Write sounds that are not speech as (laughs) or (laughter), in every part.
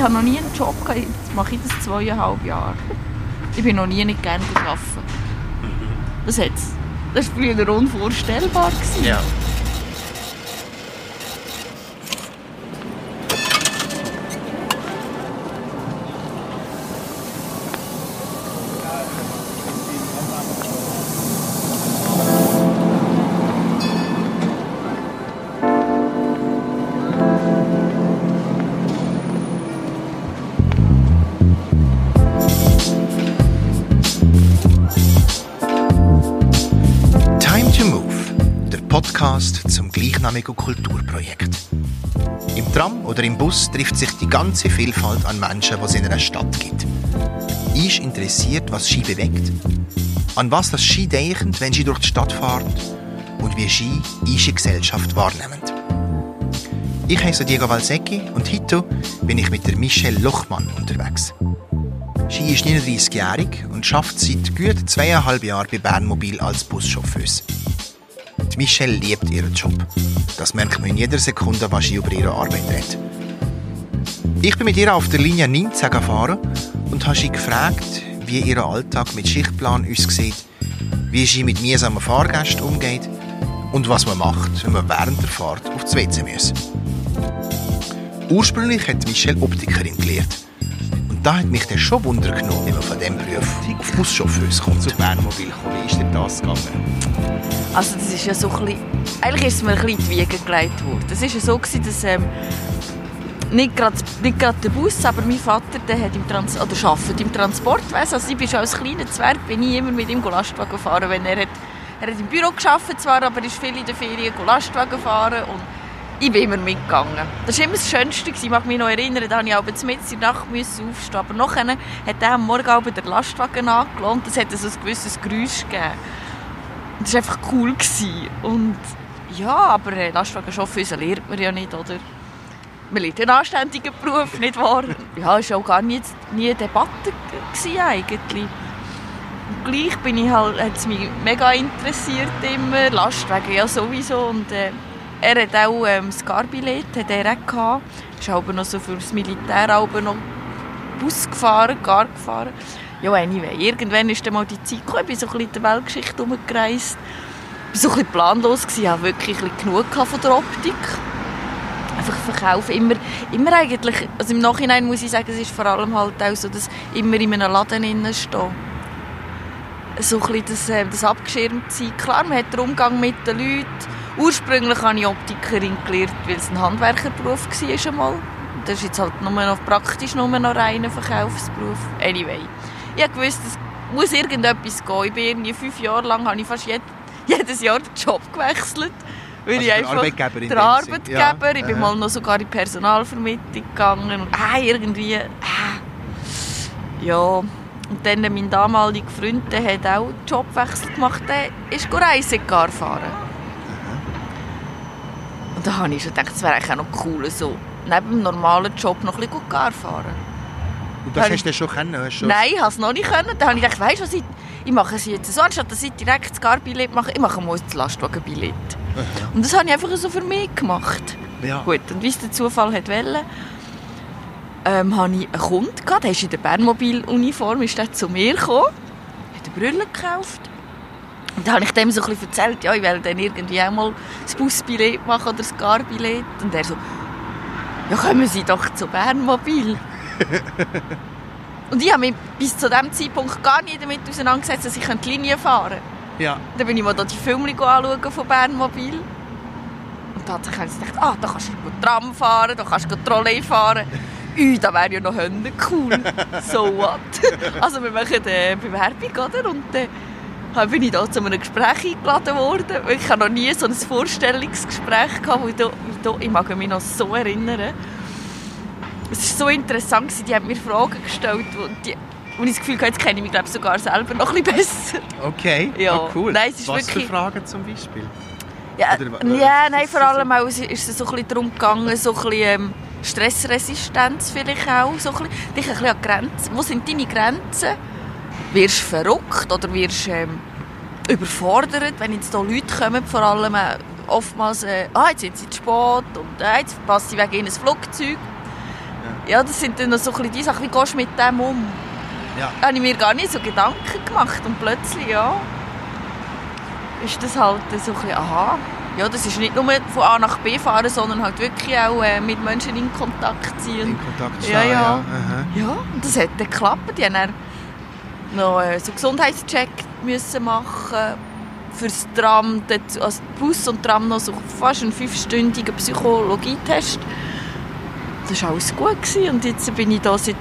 ich habe noch nie einen Job gehabt, jetzt mache ich das zweieinhalb Jahre. Ich bin noch nie nicht gerne arbeiten. Das hat's. Das war früher unvorstellbar. Gewesen. Ja. Gleichnamigen Kulturprojekt. Im Tram oder im Bus trifft sich die ganze Vielfalt an Menschen, die es in einer Stadt gibt. Ist interessiert, was Ski bewegt? An was das Ski denkt, wenn sie durch die Stadt fahren? Und wie Ski ische Gesellschaft wahrnehmen? Ich heiße Diego Valsecchi und heute bin ich mit der Michelle Lochmann unterwegs. Sie ist 39-jährig und schafft seit gut zweieinhalb Jahren bei Bernmobil als Buschauffeuse. Die Michelle liebt ihren Job. Das merkt man in jeder Sekunde, was sie über ihre Arbeit redet. Ich bin mit ihr auf der Linie 19 gefahren und habe sie gefragt, wie ihr Alltag mit Schichtplan aussieht, wie sie mit mühsamen Fahrgästen umgeht und was man macht, wenn man während der Fahrt auf die WC muss. Ursprünglich hat Michelle Optikerin gelernt. Und da hat mich dann schon Wunder genommen, wie man von diesem Beruf auf Buschauffeuse kommt. zu Bernmobil kommen. Wie ist denn das gegangen? Also das ist ja so ein bisschen, eigentlich ist es mir ein bisschen in die Wiege gelegt worden. Es war so, gewesen, dass ähm, nicht gerade nicht der Bus, aber mein Vater der hat im Trans oder arbeitet im Transportwesen. Also ich bin schon als kleiner Zwerg bin ich immer mit ihm Lastwagen gefahren, wenn er hat, er hat im Büro geschafft zwar, aber ist viel in den Ferien Lastwagen fahren und ich bin immer mitgegangen. Das war immer das Schönste. Ich mag mich noch erinnern, da musste ich aber mitten in der Nacht aufstehen. Aber nachher hat er am Morgen auch den Lastwagen angelohnt. Das hat so ein gewisses Geräusch gegeben. Das war einfach cool. Und ja, aber Lastwagenchauffeur lernt man ja nicht, oder? Man lernt einen anständigen Beruf, nicht wahr? Ja, es war auch gar nie, nie eine Debatte eigentlich. Und gleich bin ich halt, hat es mich mega interessiert immer, Lastwagen ja sowieso. Und äh, er hat auch ähm, das Garbillett, hat er auch gehabt. Ist aber noch so für das Militär noch Bus gefahren, Gar gefahren. Ja, anyway, irgendwann ist dann mal die Zeit gekommen, ich bin so ein bisschen in der Weltgeschichte herumgereist. Ich war ein bisschen planlos, ich hatte wirklich ein genug von der Optik. Einfach verkaufen, immer, immer eigentlich, also im Nachhinein muss ich sagen, es ist vor allem halt auch so, dass immer in einem Laden stehen. So ein bisschen das, äh, das abgeschirmt sein. Klar, man hat den Umgang mit den Leuten. Ursprünglich habe ich Optikerin gelernt, weil es ein Handwerkerberuf war schon mal. Das ist jetzt halt nur noch praktisch nur noch reiner Verkaufsberuf. Anyway, ich wusste, es muss irgendetwas gehen. Ich bin irgendwie fünf Jahre lang, habe ich fast jed (laughs) jedes Jahr den Job gewechselt. Weil Also ich einfach, Arbeitgeber der Arbeitgeber. ja. Ich bin Aha. mal noch sogar in die Personalvermittlung gegangen. Und, ah, irgendwie, ah. Ja, und dann mein damaliger Freund, der hat auch einen Jobwechsel gemacht. Der ist Reisegar fahren. Und da habe ich schon gedacht, es wäre eigentlich auch noch cool, so neben dem normalen Job noch ein bisschen Gar fahren. Und das Habe hast du schon kennen? Hast du schon Nein, ich konnte es noch nicht. Können. Dann habe ich gedacht, weißt du was, ich, ich mache es jetzt so, anstatt dass ich direkt das Gar-Billett mache, ich mache mal das Lastwagenbillett. Und das habe ich einfach so für mich gemacht. Ja. Gut, und wie es der Zufall hat wollte, ähm, hatte ich einen Kunden, gehabt, der ist in der Bernmobil-Uniform ist der zu mir gekommen, hat eine Brille gekauft. Und dann habe ich dem so ein bisschen erzählt, ja, ich will dann irgendwie auch mal das Busbillett machen oder das Gar-Billett. Und er so, ja, kommen Sie doch zu Bernmobil. (laughs) und ich habe mich bis zu diesem Zeitpunkt gar nicht damit auseinandergesetzt, dass ich die Linie fahren könnte. Ja. Dann bin ich mal da die Filme anschauen von Bernmobil. Und tatsächlich habe ich gedacht, ah, da kannst du gut Tram fahren, da kannst du Trolley fahren. Ui, da wäre ja noch Hunde cool. (laughs) so what? also wir machen eine Bewerbung, oder? Und dann bin ich da zu einem Gespräch eingeladen worden. Ich habe noch nie so ein Vorstellungsgespräch gehabt, wie da, da, ich mag mich noch so erinnern. Es war so interessant, gewesen, die haben mir Fragen gestellt, wo, die, wo ich das Gefühl jetzt kenne ich mich glaub, sogar selber noch ein bisschen besser. Okay, Ja. Ah, cool. Nein, es ist Was wirklich... für Fragen zum Beispiel? Ja, Oder ja was- nein, vor allem auch, ist es so ein bisschen darum gegangen, so ein bisschen ähm, Stressresistenz vielleicht auch, so ein bisschen, dich ein bisschen an Grenzen. Wo sind deine Grenzen? Wirst du verrückt oder wirst du ähm, überfordert, wenn jetzt hier Leute kommen, vor allem äh, oftmals, äh, ah, jetzt sind sie zu spät und äh, jetzt verpasse ich wegen ihnen ein Flugzeug. Ja, das sind dann so ein die Sachen, wie gehst du mit dem um? Ja. Da habe ich mir gar nicht so Gedanken gemacht und plötzlich, ja, ist das halt so ein bisschen, aha, ja, das ist nicht nur von A nach B fahren, sondern halt wirklich auch äh, mit Menschen in Kontakt sein. In Kontakt stehen, Ja, ja. ja. aha. Ja, und das hat dann geklappt. Die haben dann noch äh, so einen Gesundheitscheck müssen machen fürs Tram, also Bus und Tram noch so fast einen fünfstündigen Psychologietest. Das war alles gut gewesen. und jetzt bin ich da seit,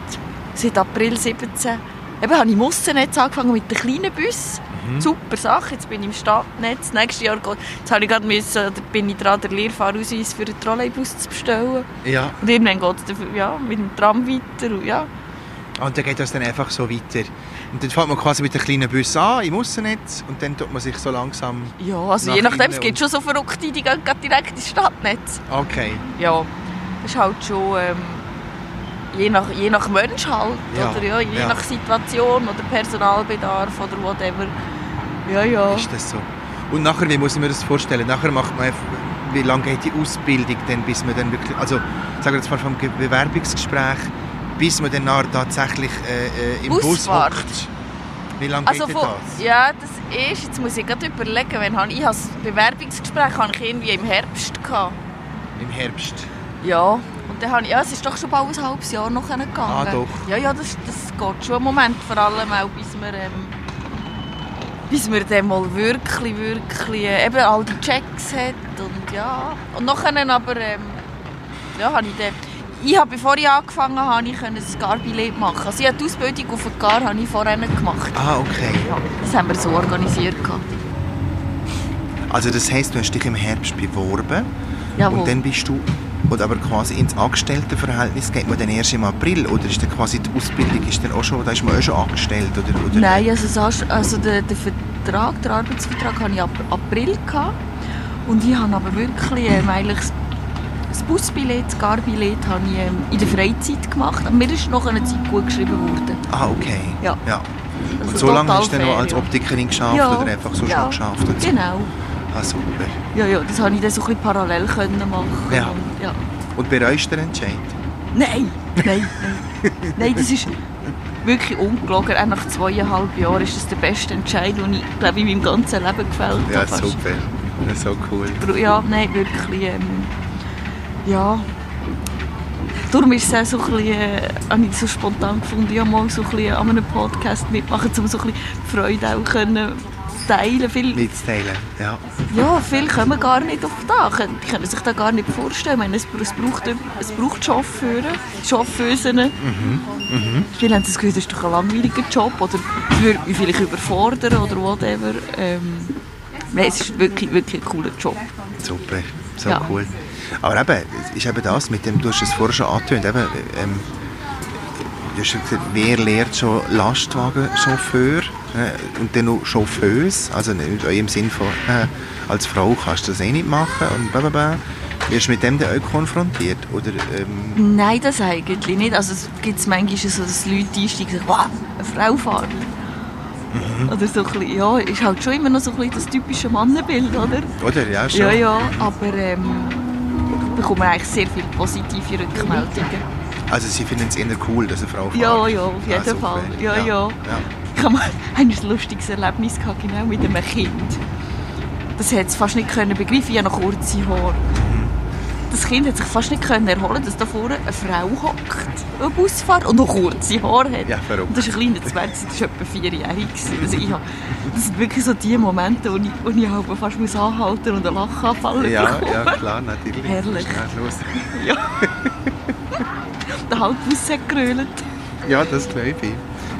seit April 17. Eben habe ich im Mussennetz angefangen mit den kleinen Bussen. Super Sache, jetzt bin ich im Stadtnetz. Nächstes Jahr jetzt habe ich gerade müssen, bin ich dran, den Lehrfahrausweis für einen Trolleybus zu bestellen. Ja. Und irgendwann geht es ja, mit dem Tram weiter. Und ja. Und dann geht das dann einfach so weiter. Und dann fährt man quasi mit den kleinen Bus an, im Aussennetz, und dann tut man sich so langsam... Ja, also je nachdem, es gibt schon so Verrückte, die gehen direkt ins Stadtnetz. Okay. Ja, ist halt schon ähm, je, nach, je nach Mensch halt, Ja, oder ja, je ja. nach Situation oder Personalbedarf oder whatever. Ja, ja. Ist das so? Und nachher, wie muss ich mir das vorstellen? Nachher macht man, wie lange geht die Ausbildung denn, bis man dann wirklich, also sagen wir jetzt mal vom Ge- Bewerbungsgespräch, bis man dann tatsächlich äh, äh, im Bus Busfahrt. hockt? Wie lange Also geht von, das? ja, das ist, jetzt muss ich gerade überlegen, wenn habe ich das Bewerbungsgespräch hatte ich irgendwie im Herbst gehabt. Im Herbst. Ja, und dann habe ich, ja, es ist doch schon bald ein halbes Jahr noch gegangen. Ah, doch. Ja, ja, das, das geht schon einen Moment, vor allem auch bis wir, ähm, bis wir dann mal wirklich, wirklich äh, eben all die Checks hat und ja. Und nachher aber, ähm, ja, habe ich dann, ich habe, bevor ich angefangen habe, ich können das Gar-Billett machen. Also ich die Ausbildung auf dem Gar habe ich vorher gemacht. Ah, okay. Ja, das haben wir so organisiert. Also das heisst, du hast dich im Herbst beworben Jawohl. und dann bist du, oder aber quasi ins Angestelltenverhältnis geht man dann erst im April oder ist dann quasi die Ausbildung ist dann auch schon, da ist man auch schon angestellt oder, oder Nein, also, also der, der Vertrag, der Arbeitsvertrag hatte ich ab April. Gehabt. Und ich habe aber wirklich ähm, eigentlich das- Busbillett, das Garbillett habe ich ähm, in der Freizeit gemacht. Aber mir ist noch eine Zeit gut geschrieben worden. Ah, okay. Ja. ja. Also Und so lange hast du dann noch als. Optikerin geschafft Ja. oder einfach so Ja. schon geschafft? Und so. Ah, super. Ja, ja, das habe ich dann so ein bisschen parallel können machen. Ja. Und, ja. Und bereust du den Entscheid? Nein, nein, nein. nein, das ist wirklich ungelogen. Auch nach zweieinhalb Jahren ist das der beste Entscheid, den ich, glaube ich, in meinem ganzen Leben gefällt Ja, fast. super. Ja, so cool. Ja, nein, wirklich. Ähm, ja. Darum ist es auch so ein bisschen, äh, habe ich so spontan gefunden, ja, mal so ein bisschen an einem Podcast mitmachen, um so ein bisschen Freude auch können teilen. Viel, Mitzuteilen, ja. ja, viele kommen gar nicht auf da, können, die können sich das gar nicht vorstellen. Ich meine, es, es, braucht, es braucht Chauffeure, Chauffeusen. Viele haben das Gefühl, das ist doch ein langweiliger Job oder es würde mich vielleicht überfordern oder whatever. Ähm, nein, es ist wirklich, wirklich ein cooler Job. Super, so Ja. cool. Aber eben, es ist eben das, mit dem, du hast es vorher schon angetönt, eben, ähm, du hast gesagt, wer lernt schon Lastwagenchauffeur äh, und dann noch Chauffeuse, also nicht im Sinn von, äh, als Frau kannst du das eh nicht machen und blablabla. Wirst du mit dem dann auch konfrontiert? Oder, ähm, Nein, das eigentlich nicht. Also es gibt manchmal so, dass Leute einsteigen und sagen, wow, eine Frau fahren. Oder so ein bisschen, ja, ist halt schon immer noch so ein bisschen das typische Mannenbild, oder? oder? Ja, schon. Ja, ja, aber ähm, ich bekomme eigentlich sehr viele positive Rückmeldungen. Also sie finden es eher cool, dass eine Frau fährt? Ja, ja, auf jeden Ah. Fall. Ja, ja. ja. Ich habe (laughs) ein lustiges Erlebnis gehabt, genau mit einem Kind. Das hat es fast nicht können begreifen, ich habe noch kurze Haare. Das Kind hat sich fast nicht können erholen, dass da vorne eine Frau hockt, ein Busfahrer und noch kurze Haare hat. Ja, verrückt. Und das ist ein kleiner Zwerg, das war etwa vierjährig. Also ich habe, das sind wirklich so die Momente, wo ich, wo ich halt fast muss anhalten und einen Lachanfall Ja, bekomme. ja, klar, natürlich. Herrlich. Ja. (laughs) Der Halbbus hat gerölt. Ja, das glaube ich.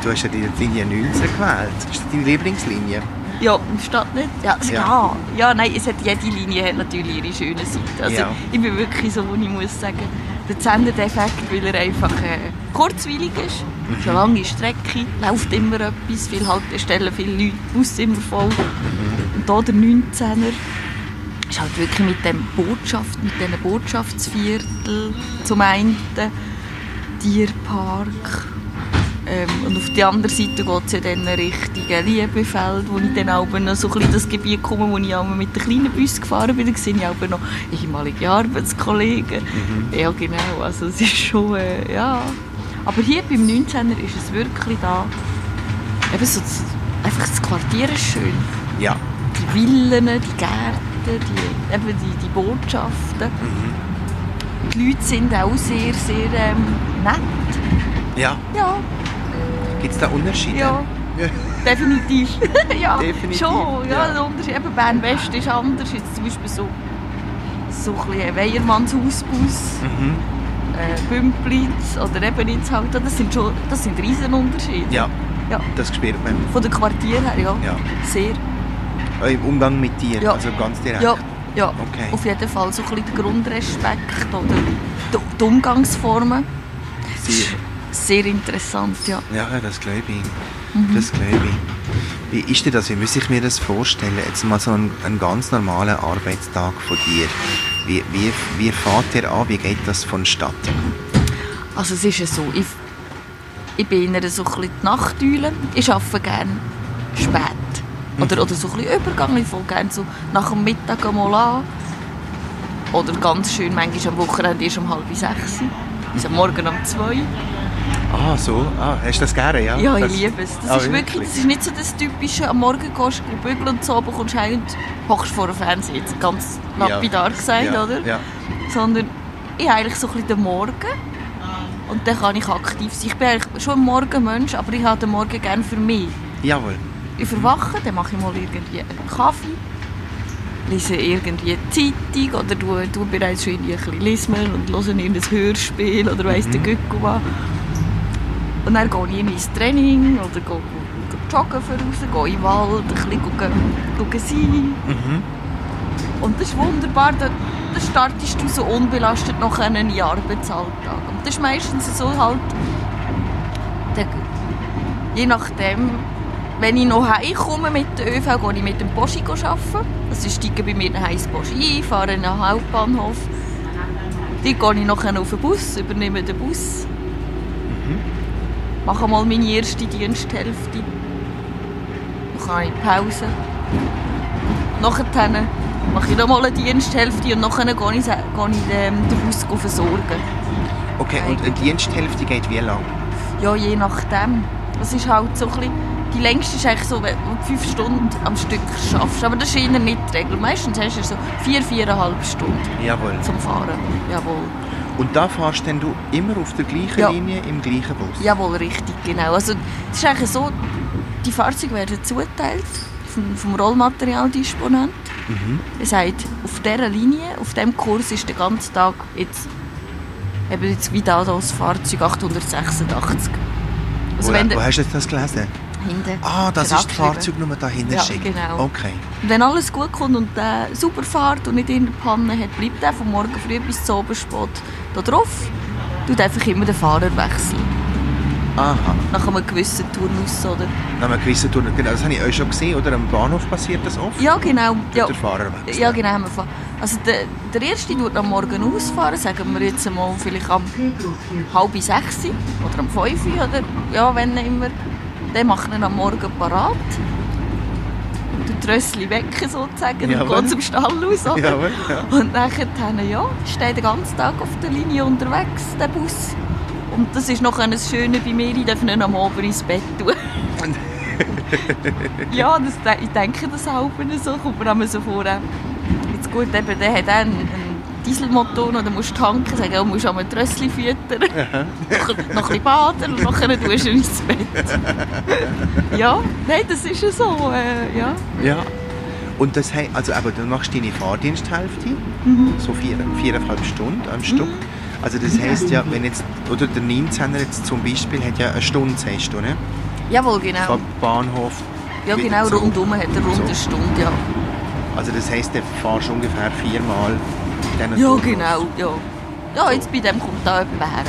Du hast ja die Linie 19 gewählt. Ist das deine Lieblingslinie? Ja, im Stadtnetz? Ja, also Ja. ja. ja. nein, es hat, jede Linie hat natürlich ihre schöne Seite. Also Ja. ich bin wirklich so, wo ich muss sagen, der Zenderdefekt, weil er einfach äh, kurzweilig ist. Mhm. Es ist eine lange Strecke, läuft immer etwas, viele Haltestellen, viele Leute, Bus immer voll. Mhm. Und hier der 19er ist halt wirklich mit dem Botschaft, mit diesen Botschaftsviertel zum einen, Tierpark, Ähm, und auf der anderen Seite geht es ja dann Richtung Liebefeld, wo ich dann auch noch so ein bisschen das Gebiet komme, wo ich auch mit den kleinen Bus gefahren bin. Da sehe ich auch noch ehemalige Arbeitskollegen. Ja, genau. Also es ist schon, äh, ja. Aber hier beim 19er ist es wirklich da, eben so, das, einfach das Quartier ist schön. Ja. Die Villen, die Gärten, die, eben die, die Botschaften. Die Leute sind auch sehr, sehr ähm, nett. Ja. Ja, Gibt es da Unterschiede? Ja. definitiv. (laughs) ja, Definitiv, schon. Ja, ja. Der Unterschied, eben Bern-West ist anders. Jetzt zum Beispiel so, so ein bisschen Weiermanns Hausbus, Mhm. äh, Bümplitz oder Ebenitz halt. Das sind schon das sind riesen Unterschiede. Ja, Ja. das spürt man. Von der Quartier her, ja. Ja. Sehr. Auch Im Umgang mit dir, Ja. also ganz direkt. Ja, ja. Okay. auf jeden Fall so ein bisschen der Grundrespekt oder die, die Umgangsformen. Sehr. Sehr interessant, ja. Ja, das glaube ich. Mhm. Das glaube ich. Wie ist denn das? Wie muss ich mir das vorstellen? Jetzt mal so ein, ein ganz normaler Arbeitstag von dir. Wie, wie, wie fährt der an? Wie geht das vonstatten? Also es ist ja so, ich, ich bin eher so ein bisschen die Nachteule. Ich arbeite gerne spät. Oder, oder so ein bisschen Übergang. Ich fange gerne so nach dem Mittag einmal an. Oder ganz schön, manchmal am Wochenende erst um halb sechs. Am Morgen um zwei. Ah, so. Ah, hast du das gerne, ja? Ja, ich das, liebe es. Das Ah, ist wirklich, das ist nicht so das typische, am Morgen gehst du bügeln und so, aber kommst heim und hockst vor dem Fernseher. Jetzt ganz lapidar gesagt, ja, oder? Ja. sondern ich habe eigentlich so ein bisschen den Morgen und dann kann ich aktiv sein. Ich bin eigentlich schon ein Morgenmensch, aber ich habe den Morgen gerne für mich. Jawohl. Ich verwache, dann mache ich mal irgendwie einen Kaffee, lese irgendwie eine Zeitung oder tue, tue bereits schon irgendwie ein bisschen lesen und höre irgendein Hörspiel oder weiss der Gückel was. Und dann gehe ich in mein Training oder gehe, joggen voraus, gehe in den Wald, ein bisschen gucken, gucken sein. Mhm. Und das ist wunderbar, da, da startest du so unbelastet nach einem Arbeitsalltag. Und das ist meistens so halt, der, je nachdem, wenn ich noch heimkomme mit der ÖV, gehe ich mit dem Poschi arbeiten. Also ich steige bei mir daheim ins Poschi ein, fahre in den Hauptbahnhof. Dann gehe ich nachher auf den Bus, übernehme den Bus. Mache mal meine erste Diensthälfte. Dann habe ich Pause. Nachher mache ich nochmal eine Diensthälfte und nachher gehe ich, gehe ich ähm, den Bus versorgen. Okay, und eine Diensthälfte geht wie lang? Ja, je nachdem. Das ist halt so ein bisschen, die längste ist eigentlich so, wenn du fünf Stunden am Stück schaffst. Aber das ist eher nicht die Regel. Meistens hast du so vier, viereinhalb Stunden Jawohl. zum Fahren. Jawohl. Und da fährst denn du immer auf der gleichen Ja. Linie im gleichen Bus? Jawohl, richtig, genau. Also, es ist eigentlich so, die Fahrzeuge werden zugeteilt vom, vom Rollmaterialdisponent. Mhm. Er sagt, auf dieser Linie, auf diesem Kurs ist der ganze Tag jetzt, eben jetzt wie da das Fahrzeug 886. Also wo, wenn wo der, hast du das gelesen? Hinten Ah, das ist die abgeschrieben. Fahrzeugnummer dahinter Ja, schickt. genau. Okay. Wenn alles gut kommt und der super fährt und nicht in der Panne hat, bleibt er von morgen früh bis zum Abend spät da drauf. Tut einfach immer den Fahrer wechseln. Aha. Nach einem gewissen Turnus, oder? Nach einem gewissen Tour. Genau, das habe ich euch schon gesehen, oder? Am Bahnhof passiert das oft? Ja, genau. Ja, Der Fahrer wechselt. ja genau. Also der, der erste tut am Morgen ausfahren, sagen wir jetzt mal vielleicht am halb sechs oder am fünf oder ja, wenn immer. Dann macht er am Morgen parat. Den Trössli wecken sozusagen und Jawohl. geht zum Stall aus. Oder? Jawohl, ja. Und nachher ja, steht den ganzen Tag auf der Linie unterwegs, der Bus. Und das ist noch ein Schöne bei mir, ich darf ihn am Abend ins Bett tun. (laughs) ja, das, ich denke das auch so, kommt mir so vor. Jetzt gut, eben, der hat auch einen, einen Dieselmotor, oder musst du tanken, sagen, du musst einmal (laughs) ein Trössli füttern, noch, noch ein bisschen baden und nachher tust du ins Bett. (laughs) ja, nein, das ist ja so, äh, ja. Ja. Und das heißt, also aber du machst deine Fahrdiensthälfte, Mhm. so vier, viereinhalb Stunden am Stück. Also das heißt ja, wenn jetzt, oder der 19er jetzt zum Beispiel hat ja eine Stunde, sagst du, ne? Jawohl, genau. Vom Bahnhof Ja, genau, rundum hat er rund eine So. Stunde, ja. Also das heisst, du fahrst ungefähr viermal diesen Ja, Turnus. genau, ja. Ja, jetzt bei dem kommt da jemand her,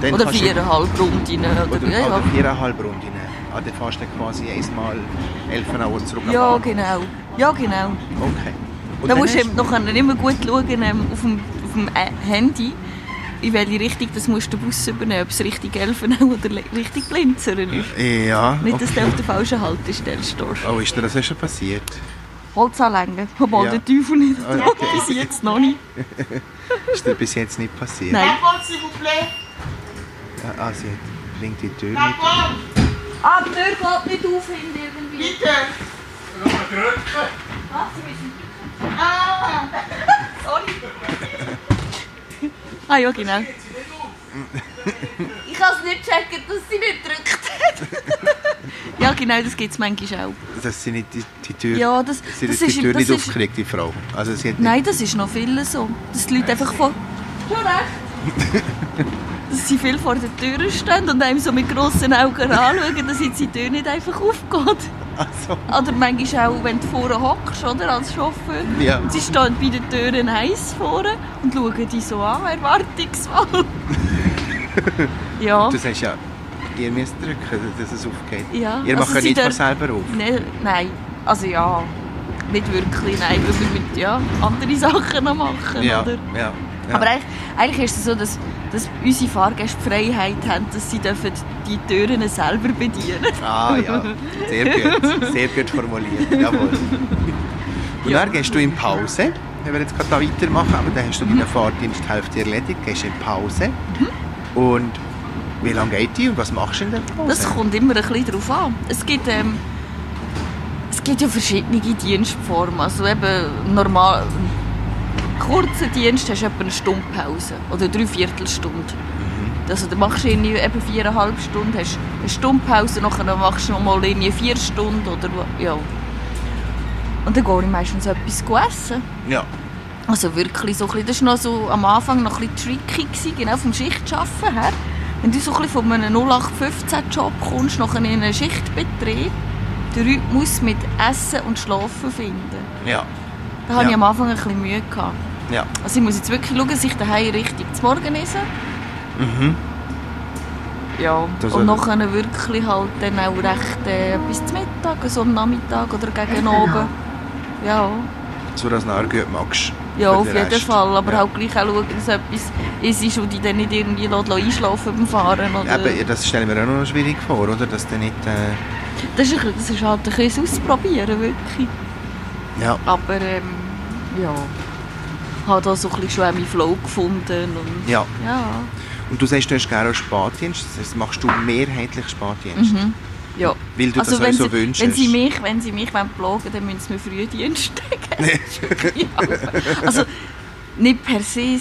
genau. Oder viereinhalb Runden, oder, Oder, ja, oder viereinhalb Runden. Ah, dann fährst du quasi einmal elf Uhr zurück Ja, genau. Ja, genau. Okay. Und Da dann musst du noch immer gut schauen ähm, auf dem, auf dem äh, Handy. in welche Richtung das musst du den Bus übernehmen, ob es Richtung Elfenau (laughs) oder Richtung Blinzern ist. Ja. Nicht, dass okay. du auf der falschen Haltestelle stehst. Oh, ist dir das schon passiert? Holz anlängen, obwohl Ja. der Teufel nicht Ah, da okay. bis jetzt noch nicht. (laughs) Ist dir bis jetzt nicht passiert? Nein. Ah, ah, sie hat- bringt die Tür nicht. Papa, Ah, die Tür geht nicht auf hinten irgendwie. bitte. Ah, sie müssen... Ah, Sorry. ah ja, genau. Ich kann es nicht checken, dass sie nicht gedrückt hat. (laughs) (laughs) ja, genau, das gibt es manchmal auch. Dass sie nicht die, die Tür, Ja, das- sie das die ist- Tür das nicht ist- aufgekriegt, die Frau. Also sie hat Nein, das ist noch viel so. Dass die Leute einfach vor... Schon (laughs) recht. dass sie viel vor der Tür stehen und einem so mit grossen Augen anschauen, dass jetzt die Tür nicht einfach aufgeht. Also, Oder manchmal auch, wenn du vorne hockst, oder, als Chauffeur. Ja. Und sie stehen bei den Türen heiß vorne und schauen dich so an, erwartungsvoll. (laughs) ja. du sagst ja, ihr müsst drücken, dass es aufgeht. Ja, Ihr also macht sie nicht von selber auf. Ne, nein, also ja, nicht wirklich, nein, weil wir mit, ja, andere Sachen noch machen, Ja, oder? ja. ja. Aber eigentlich, eigentlich ist es so, dass, dass unsere Fahrgäste Freiheit haben, dass sie dürfen die Türen selber bedienen Ah ja, (laughs) sehr gut. Sehr gut formuliert. Jawohl. (laughs) Und Ja. dann gehst du in Pause. Wenn wir jetzt gerade da weitermachen, aber dann hast du deinen Fahrdienst die Hälfte erledigt, gehst in Pause. Und wie lange geht die und was machst du in der Pause? Das kommt immer ein bisschen darauf an. Es gibt, ähm, es gibt ja verschiedene Dienstformen. Also eben normal, kurzen Dienst hast du etwa eine Stunde Pause oder eine Dreiviertelstunde. Mhm. Also dann machst du irgendwie eben viereinhalb Stunden, hast eine Stunde Pause, nachher machst du noch mal irgendwie vier Stunden oder ja. Und dann gehe ich meistens etwas essen. Ja. Also wirklich so ein bisschen, das war noch so am Anfang noch ein bisschen tricky, gewesen, genau vom Schichtarbeiten her. Wenn du so ein von einem 0815-Job kommst, nachher in einen Schichtbetrieb, den Rhythmus mit Essen und Schlafen finden. Ja. Da hatte Ja. ich am Anfang ein bisschen Mühe. Gehabt. Ja. Also ich muss jetzt wirklich schauen, dass ich daheim richtig zum Morgen esse. Mhm. Ja. Das und soll- nachher wirklich halt dann auch recht äh, bis zum Mittag, so am Nachmittag oder gegen Abend. Ja. So dass du nachher gut magst. Ja, auf den jeden Rest. Fall. Aber ja. auch gleich auch schauen, dass etwas ist, wo die dann nicht irgendwie einschlafen beim Fahren. Oder Eben, das stelle ich mir auch noch schwierig vor, oder? Dass du nicht... Äh, das, ist, das ist halt ein bisschen Ausprobieren, wirklich. ja. Aber ähm, ja, ich habe da so ein bisschen schon meinen Flow gefunden. Und, ja. ja. Und du sagst, du hast gerne auch Spätdienst. Das heißt, machst du mehrheitlich Spätdienst? Mhm. Ja. Weil du das wenn, so sie, wünschst. wenn sie mich, wenn sie mich wollen plagen dann müssen sie mir Frühdienst geben. (laughs) (laughs) Also nicht per se,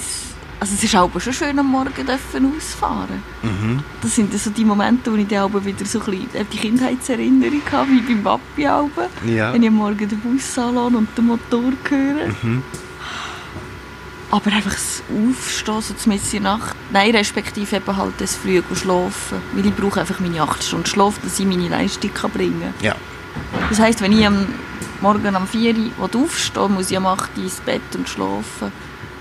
also es ist aber schon schön am Morgen dürfen ausfahren. Mhm. Das sind so die Momente, wo ich dann wieder so ein bisschen äh, die Kindheitserinnerung habe, wie beim Papi. Ja. Wenn ich am Morgen den Bus anlasse und den Motor höre. Mhm. Aber einfach das Aufstehen, so Mitte in der Nacht. Nein, respektive eben halt das früh schlafen. Weil ich brauche einfach meine 8 Stunden Schlaf, dass ich meine Leistung kann bringen kann. Ja. Das heisst, wenn ich am Morgen um 4 Uhr aufstehe, muss ich am 8 Uhr ins Bett und schlafen.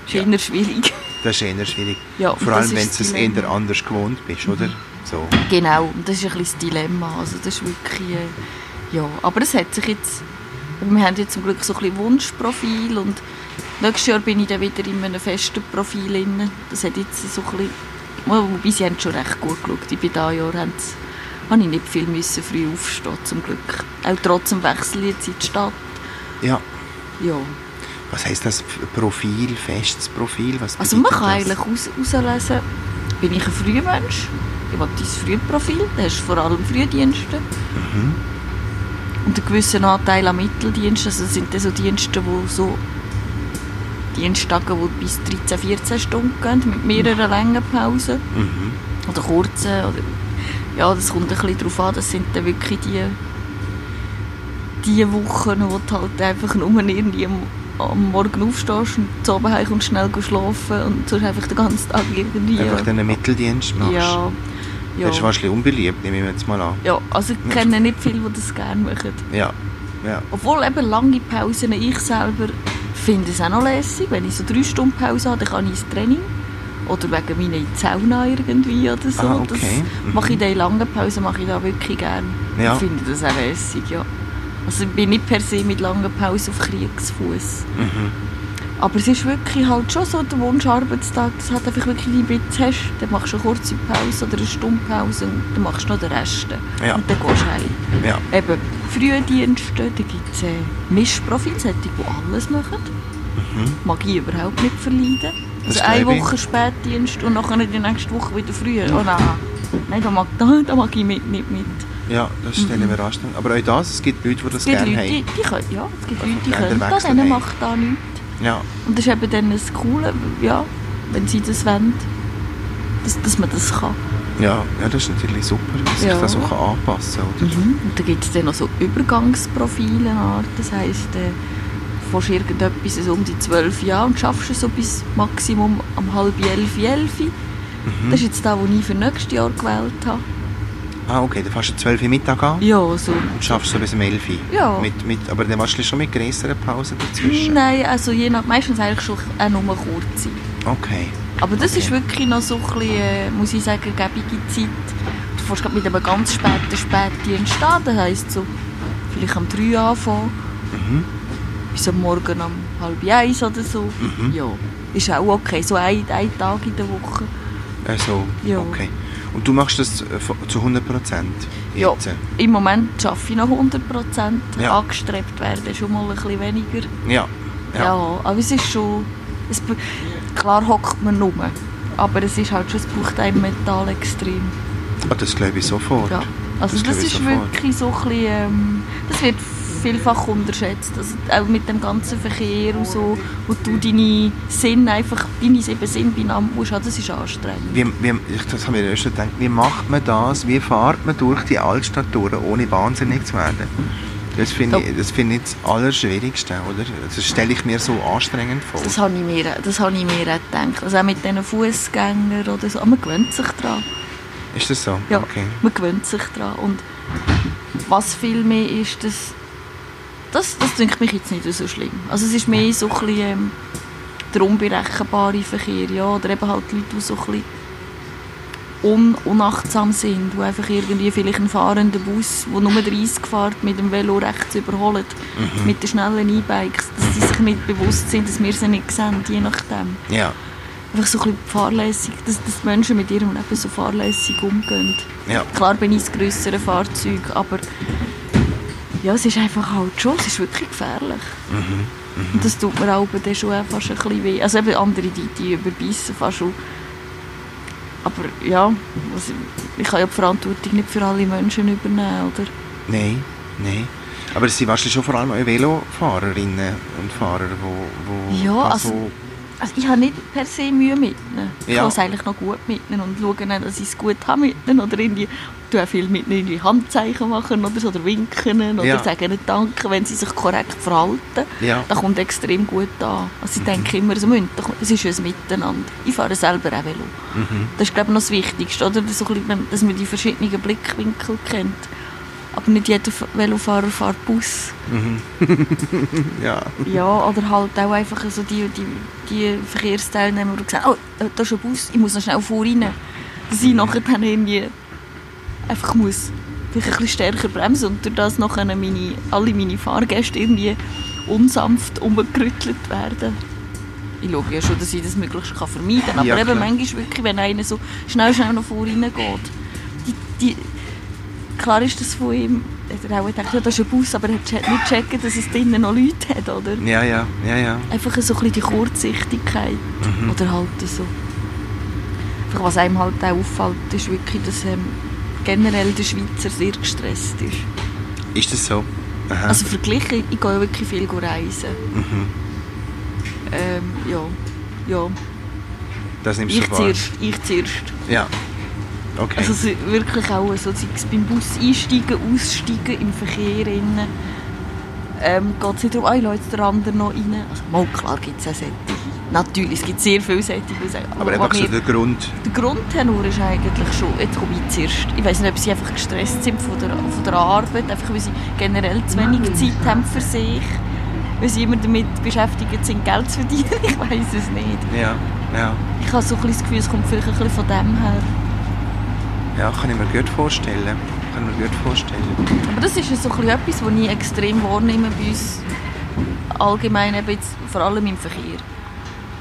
Das ist Ja. eher schwierig. Das ist eher schwierig. Ja, Vor allem, wenn du es eher anders gewohnt bist, oder? So. Genau, und das ist ein bisschen das Dilemma. Also das ist wirklich, äh, ja. Aber es hat sich jetzt, wir haben jetzt zum Glück so ein bisschen Wunschprofil und nächstes Jahr bin ich dann wieder in einem festen Profil drin. Das hat jetzt so ein bisschen, wobei sie haben schon recht gut geschaut. In diesem Jahr haben sie, habe ich nicht viel müssen früh aufstehen, zum Glück. Auch trotz dem Wechsel jetzt in die Stadt. Ja. Ja. Was heisst das? Profil, festes Profil? Was Also man kann das? eigentlich aus, bin ich ein Frühmensch, ich will dein Frühprofil, da hast du vor allem Frühdienste. Mhm. Und einen gewissen Anteil an Mitteldiensten, also das sind dann so Dienste, wo so Diensttage, die bis 13, 14 Stunden gehen, mit mehreren langen Pausen Mhm. oder kurzen. Oder, ja, das kommt ein bisschen darauf an, das sind dann wirklich die, die Wochen, wo du halt einfach nur irgendwie am, Morgen aufstehst und zu heim kommst, schnell schlafen und sonst einfach den ganzen Tag irgendwie... Einfach den Mitteldienst machst. ja, ja. Das ist wahrscheinlich unbeliebt, nehme ich mir jetzt mal an. ja, also ich kenne nicht viele, die das gerne machen. Ja. ja. Obwohl eben lange Pausen, ich selber finde es auch noch lässig. Wenn ich so drei Stunden Pause habe, dann kann ich ins Training. Oder wegen meiner Sauna irgendwie oder so. Ah, okay. Das Mhm. mache ich dann in langen Pausen mache ich da wirklich gerne. Ja. Ich finde das auch lässig, ja. Also ich bin nicht per se mit langen Pausen auf Kriegsfuß. Mhm. Aber es ist wirklich halt schon so der Wunscharbeitstag, dass du halt einfach wirklich die Bits hast, dann machst du eine kurze Pause oder eine Stunde Pause und dann machst du noch den Rest. Ja. Und dann gehst du heim. Ja. Eben, Frühdienste, da gibt es äh, Mischprofile, solche, die alles machen. Mag ich überhaupt nicht verleiden. Mhm. Also eine. Woche Spätdienst und nachher die nächste Woche wieder früher. Oh nein, nein da, mag, (laughs) da, da mag ich mit, nicht mit. Ja, das stellen wir anstrengend. Aber auch das, es gibt Leute, die das gerne Leute, die, haben. die können, ja, es gibt Also Leute, die können das, denen macht da nichts. Ja, Und das ist eben dann das Coole, ja, wenn sie das wollen, dass, dass man das kann. ja, ja, das ist natürlich super, dass sich Ja. das so kann anpassen kann. Oder? Und dann gibt es dann noch so Übergangsprofile. Das heisst, äh, du fährst irgendetwas so um die zwölf Jahre und schaffst es so bis Maximum um halb elf, elf. Mhm. Das ist jetzt das, was ich für nächstes Jahr gewählt habe. Ah, okay, dann fährst du 12 Uhr Mittag an Ja, so. und schaffst so bis um 11 Uhr. Ja. Mit, mit, aber dann machst du schon mit grösseren Pausen dazwischen. Nein, also je nach, meistens eigentlich schon auch nur kurze. Okay. Aber das ist Okay. wirklich noch so ein bisschen, äh, muss ich sagen, gebige Zeit. Du fährst gerade mit einem ganz späten Spätdienst an, das heisst so vielleicht am 3 Uhr anfangen, Mhm. bis am Morgen um halb eins oder so. Mhm. Ja, ist auch okay, so ein, ein Tag in der Woche. Also, Ja. okay. Und du machst das äh, zu 100 Prozent Ja, im Moment arbeite ich noch 100 Prozent. Ja. Angestrebt werden schon mal ein bisschen weniger. Ja. Ja, ja. aber es ist schon... Es, klar hockt man rum, aber es ist halt schon, es braucht einem mental extrem. Ah, das glaube ich sofort. Ja. Also das, ich ist sofort. wirklich so ein bisschen, ähm, das wird vielfach unterschätzt. Also auch mit dem ganzen Verkehr und so, wo du deine Sinn einfach, deine sieben Sinn beieinander musst haben, das ist anstrengend. Wie, wie, das habe ich erst gedacht. Wie macht man das? Wie fährt man durch die Altstadt durch, ohne wahnsinnig zu werden? Das finde ich, das finde ich das Allerschwierigste, oder? Das stelle ich mir so anstrengend vor. Das habe ich mir, das habe ich mir auch gedacht. Also auch mit diesen Fußgängern oder so. Aber man gewöhnt sich daran. Ist das so? Ja, Okay. man gewöhnt sich daran. Und was viel mehr ist, dass das, das denke mich jetzt nicht so schlimm. Also es ist mehr so ein bisschen ähm, der unberechenbare Verkehr, ja, oder eben halt Leute, die so ein bisschen un unachtsam sind, die einfach irgendwie vielleicht einen fahrenden Bus, der nur 30 fährt, mit dem Velo rechts überholen, mit den schnellen E-Bikes, dass sie sich nicht bewusst sind, dass wir sie nicht sehen, je nachdem. Ja. Einfach so ein bisschen fahrlässig, dass, dass die Menschen mit ihrem Leben so fahrlässig umgehen. Ja. Klar bin ich das grössere Fahrzeug, aber ja, es ist einfach halt schon, es ist wirklich gefährlich. Und das tut mir auch dann schon fast ein bisschen weh. Also eben andere, die, die überbeissen fast schon. Aber ja, also ich kann ja die Verantwortung nicht für alle Menschen übernehmen, oder? Nein, nein. Aber es sind wahrscheinlich schon vor allem auch Velofahrerinnen und Fahrer, die wo Ja, also- so... Also ich habe nicht per se Mühe mit ihnen. Ich Ja. habe es eigentlich noch gut mit ihnen und schaue dann, dass ich es gut habe mit ihnen. Oder irgendwie, tue auch viel mit ihnen irgendwie Handzeichen machen oder, so, oder winken oder Ja. sagen ihnen Danke, wenn sie sich korrekt verhalten. Ja. Das kommt extrem gut an. Also ich denke immer, es ist ein Miteinander. Ich fahre selber auch Velo. Mhm. Das ist glaube ich noch das Wichtigste, oder? So ein bisschen, dass man die verschiedenen Blickwinkel kennt. Aber nicht jeder Velofahrer fährt Bus. (laughs) Ja. Ja, oder halt auch einfach so die, die, die Verkehrsteilnehmer, die sagen, oh, da ist ein Bus, ich muss noch schnell vor rein. Dass ich nachher dann irgendwie einfach muss vielleicht ein bisschen stärker bremsen und durch das nachher meine, alle meine Fahrgäste irgendwie unsanft umgerüttelt werden. Ich schaue ja schon, dass ich das möglichst kann vermeiden kann. Aber Ja, eben manchmal wirklich, wenn einer so schnell, schnell noch vor rein geht. Die, die, klar ist das von ihm, hat er auch gedacht, ja, das ist ein Bus, aber er hat nicht checken, dass es drinnen noch Leute hat, oder? Ja, ja, ja, ja. Einfach so ein bisschen die Kurzsichtigkeit. Mhm. Oder halt so. Einfach, was einem halt auch auffällt, ist wirklich, dass ähm, generell der Schweizer sehr gestresst ist. Ist das so? Aha. Also verglichen, ich gehe ja wirklich viel reisen. mhm. Ähm, ja, ja. Das nimmst Ich du wahr. zuerst, ich zuerst. Ja. Okay. Also so wirklich auch so, sei es beim Bus einsteigen, aussteigen, im Verkehr innen. Ähm, geht es nicht darum, ah, ich lasse jetzt den anderen noch rein. Also mal klar gibt es auch solche. Natürlich, es gibt sehr viele solche, die sagen, aber was einfach so der Grund. Der Grundtenor ist eigentlich schon, jetzt komme ich zuerst. Ich weiß nicht, ob sie einfach gestresst sind von der, von der Arbeit, einfach weil sie generell zu wenig Zeit haben für sich. Weil sie immer damit beschäftigt sind, Geld zu verdienen. (laughs) Ich weiß es nicht. Ja, ja. Ich habe so ein bisschen das Gefühl, es kommt vielleicht ein bisschen von dem her. Ja, kann ich mir gut vorstellen. Kann ich mir gut vorstellen. Aber das ist so ein etwas, was ich extrem wahrnehme bei uns allgemein jetzt, vor allem im Verkehr.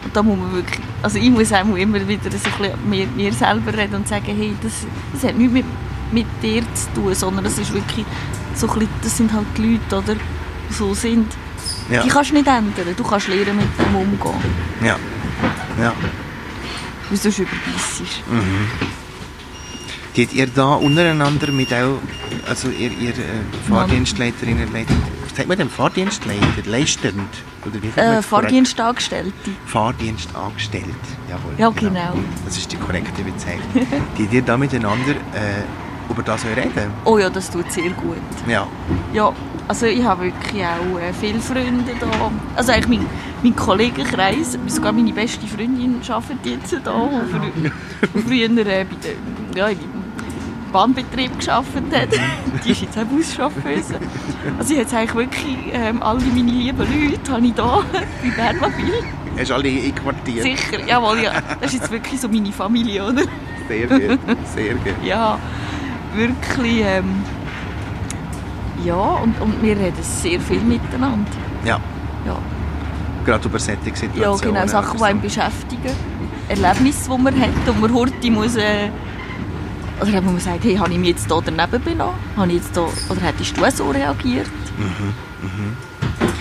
Und da muss man wirklich, also ich muss auch immer wieder so ein mit mir selber reden und sagen, hey, das, das hat nichts mit, mit dir zu tun, sondern das ist wirklich so ein das sind halt die Leute, oder, die so sind. Ja. Die kannst du nicht ändern, du kannst lernen mit dem umgehen, Ja. Ja. weil sonst überbissest. Geht ihr da untereinander mit auch, also ihr, ihr äh, Fahrdienstleiterinnen, Leiter, sagt man dem Fahrdienstleiter, leistend? Oder wie Äh? Fahrdienstangestellte. Fahrdienst angestellt. Jawohl, Ja, genau. Das ist die korrekte Bezeichnung. (laughs) die ihr da miteinander äh, über das auch reden? Oh ja, das tut sehr gut. Ja. Ja, also ich habe wirklich auch äh, viele Freunde da. Also eigentlich mein, mein Kollegenkreis, sogar meine beste Freundin arbeitet jetzt da, (laughs) früher äh, bei der, ja, Bahnbetrieb gearbeitet hat. (laughs) Die ist jetzt auch Buschauffeuse. Also ich habe jetzt eigentlich wirklich ähm, alle meine lieben Leute habe ich da (laughs) bei Bernmobil. Hast du alle einquartiert? Sicher, jawohl, ja. Das ist jetzt wirklich so meine Familie, oder? Sehr gut, sehr gut. (laughs) Ja, wirklich. Ähm, ja, und, und wir reden sehr viel miteinander. Ja, Ja. gerade über solche Ja, genau, Sachen, die einen beschäftigen. Erlebnisse, die man hat und man heute muss... Äh, oder wo man sagt, hey, habe ich mich jetzt hier daneben benommen? Habe ich jetzt da, oder hättest du so reagiert?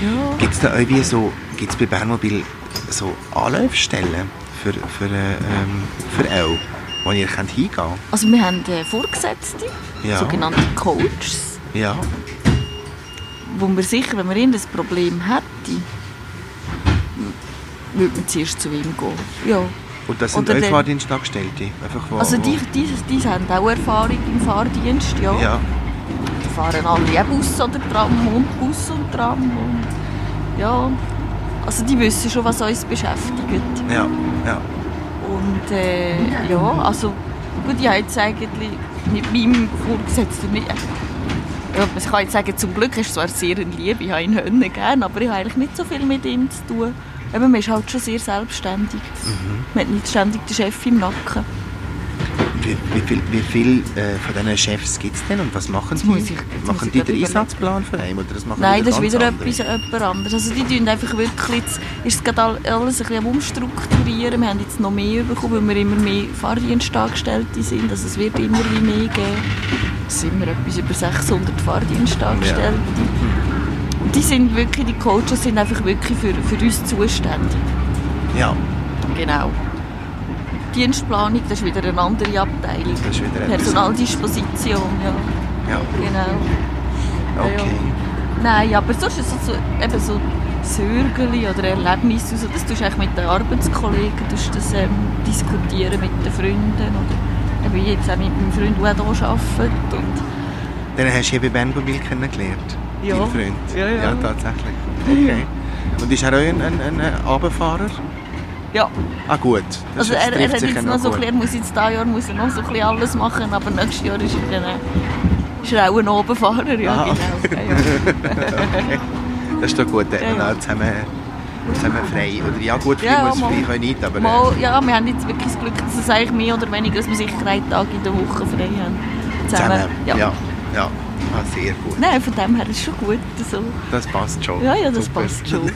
Ja. Gibt es da irgendwie so, gibt's bei Bernmobil so Anlaufstellen für, für, äh, ähm, für auch, wo ihr könnt hingehen könnt? Also wir haben äh, Vorgesetzte, Ja. sogenannte Coaches, Ja. wo man sicher, wenn man irgendein Problem hätte, würde man zuerst zu ihm gehen. Ja. Und das sind Oder auch Fahrdienstangestellte? Einfach, wo, Also wo- die, die, die haben auch Erfahrung im Fahrdienst, ja. Ja, Die fahren alle auch Bus oder Tram und Bus und Tram. Und ja, also die wissen schon, was uns beschäftigt. ja, ja. Und äh, ja, also gut, ich habe jetzt eigentlich mit meinem Vorgesetzten nicht... Ja, ich kann jetzt sagen, zum Glück ist er zwar sehr ein Liebe, ich habe ihn gerne, aber ich habe eigentlich nicht so viel mit ihm zu tun. Eben, man ist halt schon sehr selbstständig. Man hat nicht ständig den Chef im Nacken. Wie, wie viel, wie viel äh, von diesen Chefs gibt es denn und was machen die? ich- machen die den. Einsatzplan für einen oder das machen Nein, das ist wieder andere? etwas jemand anderes. Also die tun einfach wirklich, jetzt ist es alles ein bisschen am umstrukturieren. Wir haben jetzt noch mehr bekommen, weil wir immer mehr Fahrdienstangestellte sind. Also es wird immer wie mehr geben. Es sind wir etwas über 600 Fahrdienstangestellte. Und die sind wirklich, die Coaches sind einfach wirklich für, für uns zuständig. Ja, Genau. Dienstplanung, das ist wieder eine andere Abteilung. das ist wieder Personaldisposition, ja. Ja, Genau. okay. Nein, aber sonst ist es so, eben so Sorgen oder Erlebnisse, also das tust du eigentlich mit den Arbeitskollegen tust das, ähm, diskutieren mit den Freunden oder eben jetzt auch mit meinem Freund, der auch hier arbeitet. Und Dann hast du hier bei Bernmobil kennengelernt? Ja. Dein Freund? Ja, ja. Ja, tatsächlich. Okay. Und ist er auch ein, ein, ein Abendfahrer? ja, Ah gut, das, also er, er hat jetzt noch so ein bisschen, er muss jetzt dieses Jahr muss er noch so ein bisschen alles machen, aber nächstes Jahr ist er dann äh, ist er auch ein Obenfahrer, ja Ah. genau. Ja, ja. Das ist doch gut, Ja, ja. zusammen, zusammen frei. Oder ja gut, frei Ja, muss mal. frei können nicht, aber... Mal, ja, wir haben jetzt wirklich das Glück, dass es eigentlich mehr oder weniger, dass wir sicher drei Tage in der Woche frei haben. äh, zusammen. Ja. ja. ja. Ah, sehr gut. Nein, von dem her ist es schon gut. So. Das passt schon. Ja, ja, das Super. passt schon. (laughs)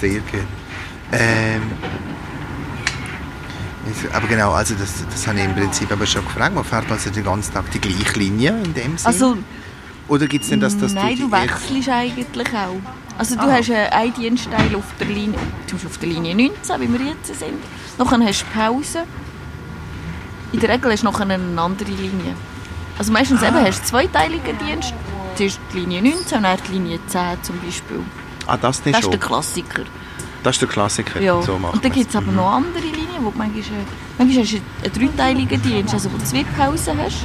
Sehr gut. Ähm, aber genau, also das, das habe ich im Prinzip aber schon gefragt. Man fährt also den ganzen Tag die gleiche Linie in dem Sinne? Also, Oder gibt es denn das, dass nein, du du wechselst eigentlich auch. Also du Ah. hast äh, einen Dienstteil auf der Linie, zum Beispiel auf der Linie 19, wie wir jetzt sind. Nachher hast du Pause. In der Regel hast du nachher eine andere Linie. Also meistens Ah. eben hast du zweiteiligen Dienst. Zuerst die Linie 19 und dann die Linie 10 zum Beispiel. Ah, das nicht Das ist schon. der Klassiker. Das ist der Klassiker. Ja. So macht und dann gibt es aber noch andere Linien, wo du manchmal, äh, manchmal hast du einen dreiteiligen Dienst, also wo du zwei Pausen hast.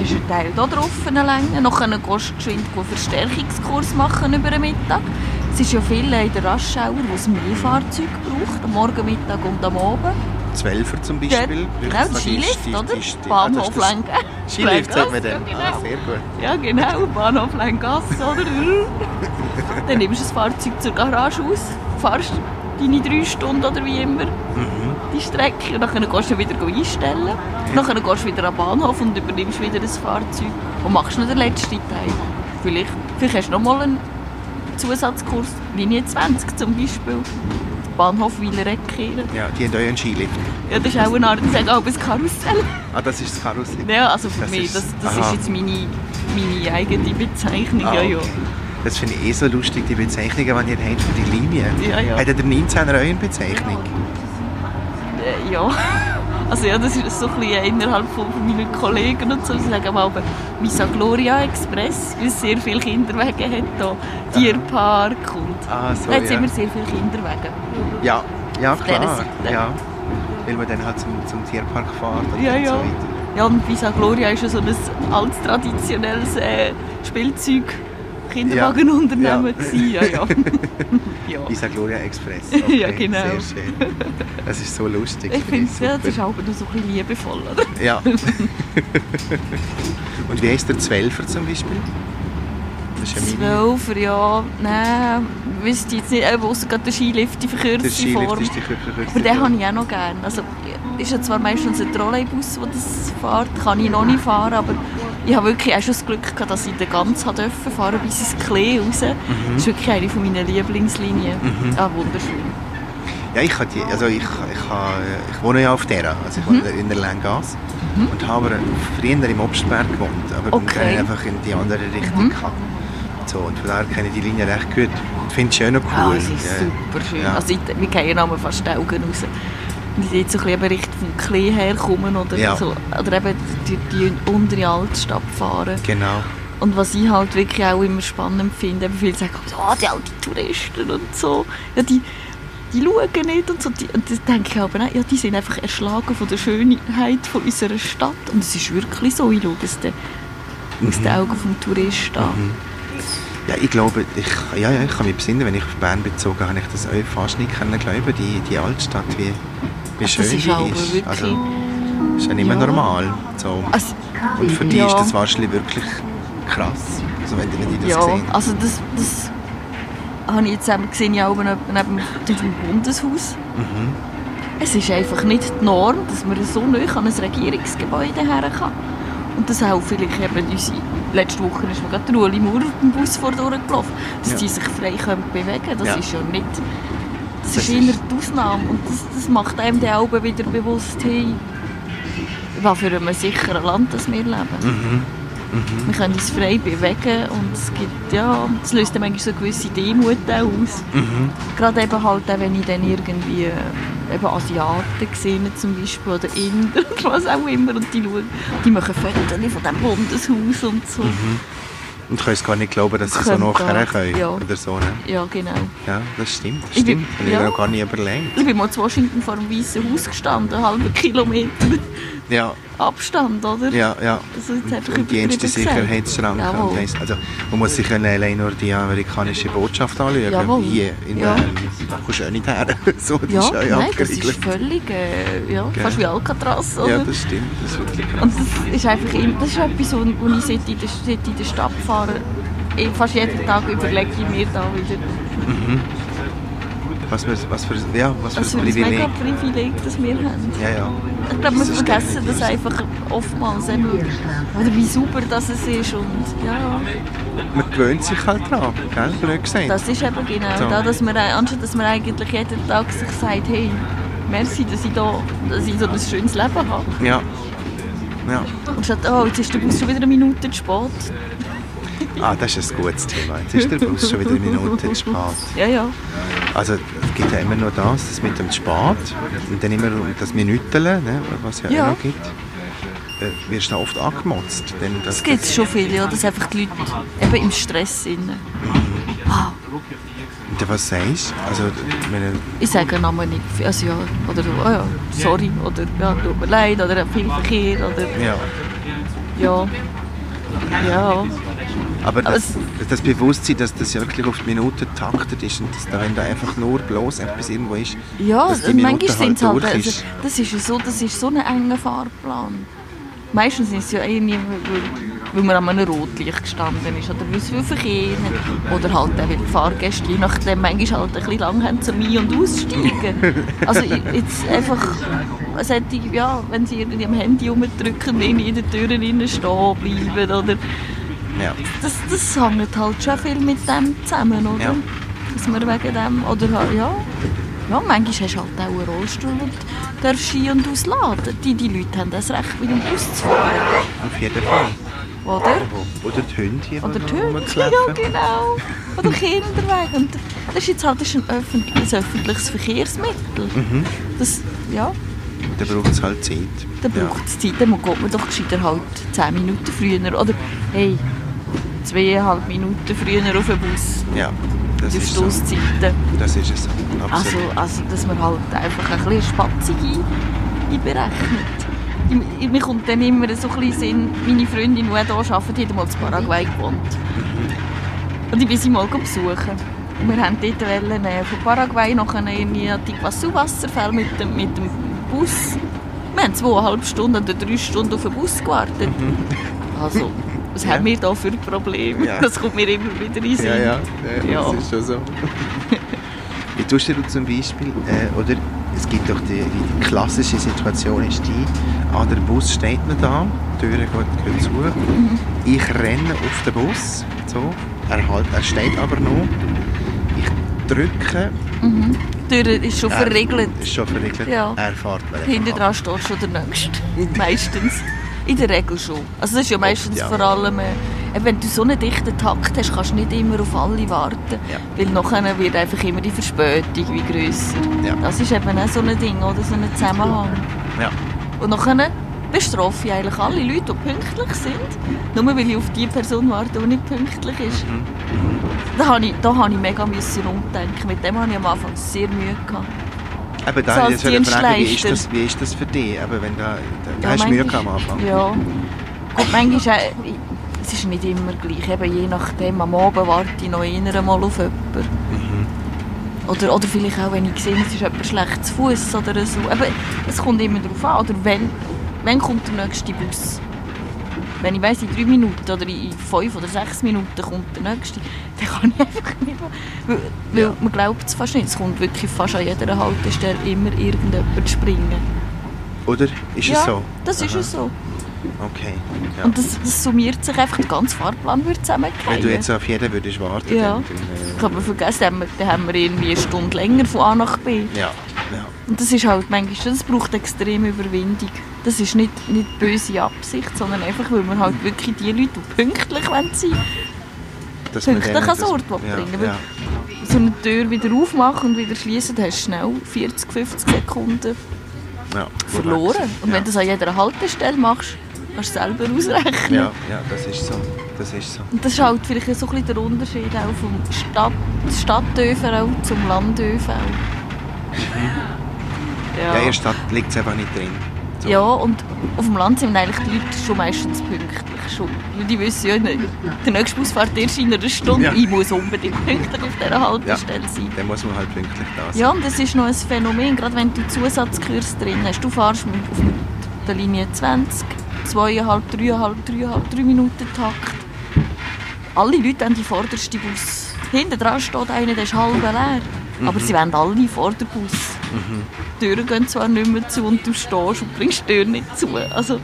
Hast du einen Teil hier drauf, eine Länge, nachher gehst du geschwind einen Verstärkungskurs machen über den Mittag. Es ist ja viel in der Raschauer, wo es mehr Fahrzeuge braucht, am Morgen, Mittag und am Abend. Zwölfer zum Beispiel. genau, ist- Skilift, die- oder? die- die- ah, Bahnhof das ist das- Lenken. Skilift sagt man dann. genau. Ah, sehr gut. Ja, genau, Bahnhof Lengasse, oder? (laughs) dann nimmst du das Fahrzeug zur Garage aus, fährst deine drei Stunden oder wie immer die Strecke und dann gehst du wieder einstellen. Dann gehst du wieder am Bahnhof und übernimmst wieder das Fahrzeug und machst noch den letzten Teil. Vielleicht Vielleicht hast du noch mal einen Zusatzkurs, Linie 20 zum Beispiel. Bahnhof Wieler-Eckkehren. Ja, die haben euren Skilift. Ja, das ist auch eine Art, ich sage auch ein Karussell. Ah, das ist das Karussell. Ja, also für Das mich, ist- das, das aha. ist jetzt meine, meine eigene Bezeichnung. Ah, ja, ja. okay. Das finde ich eh so lustig, die Bezeichnungen, die ihr habt für die Linie. Ja, ja. Hat ihr 19 euren Bezeichnung? Äh, ja. (laughs) Also ja, das ist so ein bisschen innerhalb von, meinen Kollegen und so. Sie sagen mal aber Misa Gloria Express, weil es sehr viele Kinderwege hat hier. Tierpark und... Ah, so, hat ja. immer sehr viele Kinderwege. Ja, ja Auf klar. Ja. Weil man dann halt zum, zum Tierpark fährt und Ja, so ja. Ja, und Visa Gloria ist ja so ein altes, traditionelles äh, Spielzeug Kinderwagenunternehmen Ja. (laughs) gewesen. Ja, ja. (laughs) (laughs) ja. Isa Gloria Express. Ja, genau. Sehr schön. Das ist so lustig. Ich finde, ja, super. das ist auch noch so ein bisschen liebevoll, oder? Ja. Und wie heißt der Zwölfer zum Beispiel? Ja. Zwölfer, ja. Nein, wüsste jetzt nicht. Eben, ausser gerade der Skilift, die verkürzte Skilift Form. ist die verkürzte Aber den Form. habe ich auch noch gerne. Also, ist ja zwar meistens ein Trolleybus, der das fährt, kann ich noch nicht fahren, aber ich habe wirklich auch schon das Glück gehabt, dass ich den ganz fahren durfte, fahren bis ins Klee raus. Mhm. Das ist wirklich eine von meinen Lieblingslinien. Ah, wunderschön. Ja, ich, die, also ich, ich, habe, ich wohne ja auf der, also ich wohne Mhm. in der Lengas und habe früher im Obstberg gewohnt, aber dann Okay. habe ich einfach in die andere Richtung Mhm. gehabt. So, und von daher kenne ich die Linie recht gut. Ich finde es schön und Ah, cool. es ist Ja. super schön. Ja. Also, ich, wir gehen auch fast die Augen raus. Ich jetzt so ein bisschen Richtung Klee herkommen oder, Ja. so, oder eben durch die untere Altstadt fahren. Genau. Und was ich halt wirklich auch immer spannend finde, eben viele sagen, oh, die alten Touristen und so, ja, die, die schauen nicht und so. Die, und das denke ich aber, nein, ja, die sind einfach erschlagen von der Schönheit von unserer Stadt. Und es ist wirklich so, ich schaue es aus Mhm. den Augen des Touristen an. Ja, ich glaube, ich, ja, ja, ich kann mich besinnen, wenn ich auf Bern bezogen habe, habe ich das auch fast nicht können glauben, die, die Altstadt, wie, wie Das schön die aber ist. wirklich- Also, ist ja nicht mehr Ja. normal. So. Also, Und für die ja. ist das wahrscheinlich wirklich krass, also wenn, die- das ja, sehen. also das, das habe ich jetzt eben gesehen, ja neben, neben dem Bundeshaus. Mhm. Es ist einfach nicht die Norm, dass man so nah an ein Regierungsgebäude her kann. Und das auch vielleicht eben unsere... Letzte Woche ist mir gerade auf dem Bus vor gelaufen, dass Ja. die sich frei können bewegen können. Das Ja. ist ja nicht... Das, ist eher die Ausnahme. Und das, das macht einem dann auch wieder bewusst, hey, was für ein sicheres Land das wir leben. Mhm. Wir können uns frei bewegen und es gibt, ja, es löst dann manchmal so eine gewisse Demut aus. Mhm. Gerade eben halt auch, wenn ich dann irgendwie äh, eben Asiaten sehe zum Beispiel oder Inder (laughs) oder was auch immer und die schauen, die machen Fotos von diesem Bundeshaus und so. Und du kannst gar nicht glauben, dass sie so nachher können. ja. Oder so, ne? Ja, genau. Ja, das stimmt. Das Ich bin- stimmt. Habe ich ja. auch gar nicht überlegt. Ich bin mal zu Washington vor dem Weißen Haus gestanden, einen halben Kilometer Ja, Abstand, oder? ja, ja. Jetzt einfach Und die erste. Sicherheitsschranke. Also, man muss sich allein nur die amerikanische Botschaft anschauen. Jawohl. Hier in Ja. Bern. Da kommst du auch nicht her. (laughs) so, die Ja, ist ja nein, das ist völlig, äh, ja, Gell? fast wie Alcatraz, oder? Ja, das stimmt. Das ist wirklich krass. Und das ist einfach immer, das ist etwas, wo ich seit in der, seit in der Stadt fahre, fast jeden Tag überlege ich mir da wieder, Was für, was für, ja, was für was für ein Privileg. mega Privileg das wir haben. Ja, ja. Ich glaube, wir ist vergessen das einfach oftmals, eben, oder wie sauber das es ist und ja, Man gewöhnt sich halt dran, gell? Blöd gesagt. das ist eben genau So. da, dass man, anstatt dass man eigentlich jeden Tag sich sagt, hey, merci, dass ich, da, dass ich so ein schönes Leben habe. Ja. Ja. Und statt, oh, jetzt ist der Bus schon wieder eine Minute zu spät. (laughs) Ah, das ist ein gutes Thema. Jetzt ist der Bus schon wieder eine Minute zu spät. Ja, ja. Also es gibt ja immer noch das, das mit dem Spät und dann immer das Minüteln, ne, was ja, Ja. auch noch gibt. Äh, wirst du oft angemotzt. Denn das, Es gibt schon viele, ja, dass einfach die Leute eben im Stress sind. Ah, Und was sagst du? Also, ich meine, ich sage Namen nicht. Also ja, oder oh ja, sorry, oder ja, tut mir leid, oder viel Verkehr, oder ja. ja. Ja, Aber Aber das, das Bewusstsein, dass das ja wirklich auf die Minute taktet ist und dass da, wenn da einfach nur bloß etwas irgendwo ist, ja dass die Minute manchmal sind es halt, durch also, ist. das ist ja so, das ist so ein enger Fahrplan. Meistens ist es ja irgendwie, weil, man an einem Rotlicht gestanden ist oder weil es viel Verkehr. Oder halt auch, weil die Fahrgäste je nachdem manchmal halt ein bisschen lang haben zum Ein- und Aussteigen. also jetzt einfach, solche, ja, wenn sie irgendwie am Handy rumdrücken, in der Tür innen stehen bleiben oder Ja. Das, das hängt halt schon viel mit dem zusammen, oder? Ja. Dass wir wegen dem, oder halt, ja. Ja, manchmal hast du halt auch einen Rollstuhl und darfst ein- und ausladen. Die, die Leute haben das Recht, mit dem Bus zu fahren, Auf jeden Fall. oder? Oder die Hunde hier, Oder die Hunde, ja genau. Oder Kinderwege. Und das ist jetzt halt das ist ein, öffentlich, ein öffentliches Verkehrsmittel. Mhm. Das, ja, Da braucht es halt Zeit. dann braucht es Zeit. Dann geht man doch gescheiter halt 10 Minuten früher. Oder, hey, zweieinhalb Minuten früher auf den Bus. Ja, das ist so. Das ist es so. Also, also, dass man halt einfach ein bisschen Spatzung ein, einberechnet. Mir kommt dann immer so ein bisschen Sinn, meine Freundin, die hier arbeitet, hat mal in Paraguay gewohnt. Und ich bin sie mal besuchen. Und wir wollten dort wollen, äh, von Paraguay die Iguazu-Wasserfälle mit dem, mit dem Bus. Wir haben zweieinhalb Stunden oder drei Stunden auf den Bus gewartet. Also, was Ja. haben wir da für Probleme? Ja. Das kommt mir immer wieder in Sinn. Ja, ja, ja, das ist schon so. Wie tust du zum Beispiel, äh, oder es gibt doch die, die klassische Situation ist die, an der Bus steht man da, die Türe geht, geht zu, Mhm. ich renne auf den Bus, so, er, halt, er steht aber noch, ich drücke, Die Tür ist schon er- verriegelt. ist schon verriegelt, Ja. er fährt er kann. dran steht schon der Nächste. Meistens. (laughs) In der Regel schon. Also das ist ja meistens ja. vor allem... Äh, wenn du so einen dichten Takt hast, kannst du nicht immer auf alle warten. Ja. Weil nachher wird einfach immer die Verspätung wie grösser. Ja. Das ist eben auch so ein Ding, oder? So ein Zusammenhang. Ja. Und nachher bestrafe ich eigentlich alle Leute, die pünktlich sind. Nur weil ich auf die Person warte, die nicht pünktlich ist. Mhm. Da habe ich, da habe ich mega umdenken. Mit dem habe ich am Anfang sehr Mühe gehabt. Eben, da So als ich fragen, wie ist, das, wie ist das für dich? Eben, wenn da, da Ja, hast du Mühe am Anfang. Ja. Gut, manchmal äh, es ist nicht immer gleich. Eben, je nachdem, am Abend warte ich noch eher mal auf jemanden. Mhm. Oder, oder vielleicht auch, wenn ich sehe, es ist jemand schlecht zu Fuß oder so. Eben, es kommt immer darauf an. Oder wenn, wenn kommt der nächste Bus? Wenn ich weiss, in drei Minuten oder in fünf oder sechs Minuten kommt der nächste, (laughs) dann kann ich einfach nicht mehr. Weil, weil Ja. man glaubt es fast nicht. Es kommt wirklich fast an jeder Haltestelle immer irgendjemand springen. Oder ist ja, es so? das ist Aha. es so. Okay. Ja. Und das, das summiert sich einfach, der ganze Fahrplan wird Wenn zusammengefallen. du jetzt auf jeden würdest warten, Ja. dann, Ich dann habe vergessen, dann haben, wir, dann haben wir irgendwie eine Stunde länger von A nach B. ja, ja. Und das ist halt manchmal das braucht extreme Überwindung. Das ist nicht, nicht böse Absicht, sondern einfach, weil man halt wirklich die Leute, die pünklich wollen sein Dass man Pünktlich das- Ort ja, bringen, ja. so eine Tür wieder aufmachen und wieder schließen, dann hast du schnell 40, 50 Sekunden ja. verloren. Und ja. wenn du das an jeder Haltestelle machst, kannst du selber ausrechnen. Ja, ja, das ist so. Das ist so. Und das ist halt vielleicht so ein bisschen der Unterschied auch vom Stadt, Stadtöv auch zum Landöv auch. Ja, in der Stadt liegt es einfach nicht drin. So. Ja, und auf dem Land sind eigentlich die Leute schon meistens pünktlich. Schon. Weil die wissen ja, ne- der nächste Bus fährt erst in einer Stunde. Ja. Ich muss unbedingt pünktlich auf dieser Ja, Haltestelle sein. dann muss man halt pünktlich da sein. Ja, und das ist noch ein Phänomen, gerade wenn du Zusatzkurs drin hast. Du fährst mit, auf der Linie 20, zweieinhalb, dreieinhalb, dreieinhalb, drei Minuten Takt. Alle Leute haben die vorderste Bus. Hinten dran steht einer, der ist halb leer. Mhm. Aber sie wollen alle vor der Bus. Die Türen gehen zwar nicht mehr zu und du stehst und bringst die Tür nicht zu. Also,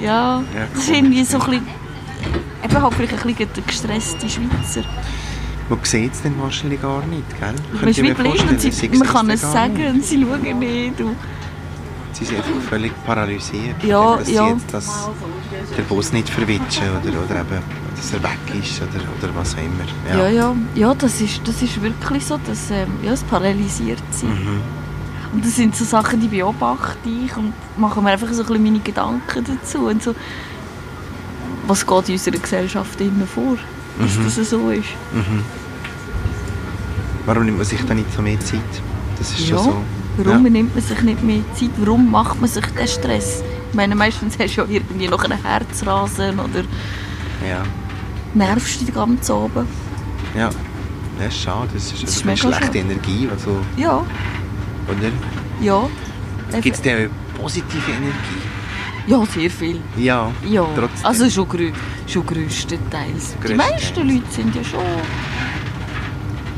ja, Ja, das ist irgendwie so ein bisschen... Eben halt vielleicht ein bisschen der gestresste Schweizer. Man sieht es dann wahrscheinlich gar nicht, gell? Man ist wie blind sie, man kann es sagen und sie schauen nicht. Und Sie sind einfach völlig paralysiert. Ja, ja. jetzt, der Bus nicht verwitschen oder, oder eben, dass er weg ist oder, oder was auch immer. Ja, ja, ja, das, ist, das ist wirklich so, dass ähm, ja, es paralysiert sie. Mhm. Und das sind so Sachen, die beobachte ich und mache mir einfach so ein bisschen meine Gedanken dazu. Und so, was geht in unserer Gesellschaft innen vor, dass Mhm. das so ist. Mhm. Warum nimmt man sich da nicht so mehr Zeit? Das ist Ja, schon so. warum Ja. nimmt man sich nicht mehr Zeit? Warum macht man sich den Stress? Ich meine, meistens hast du ja irgendwie noch einen Herzrasen oder Ja. nervst dich den ganzen Abend. ja. Das ist schade. Das ist, Das ist eine schlechte schade. Energie. Also, Ja, oder? ja. Gibt es denn positive Energie? Ja, sehr viel. Ja. Ja, Trotzdem. also schon, grö schon grösstenteils. Die meisten. Leute sind ja schon...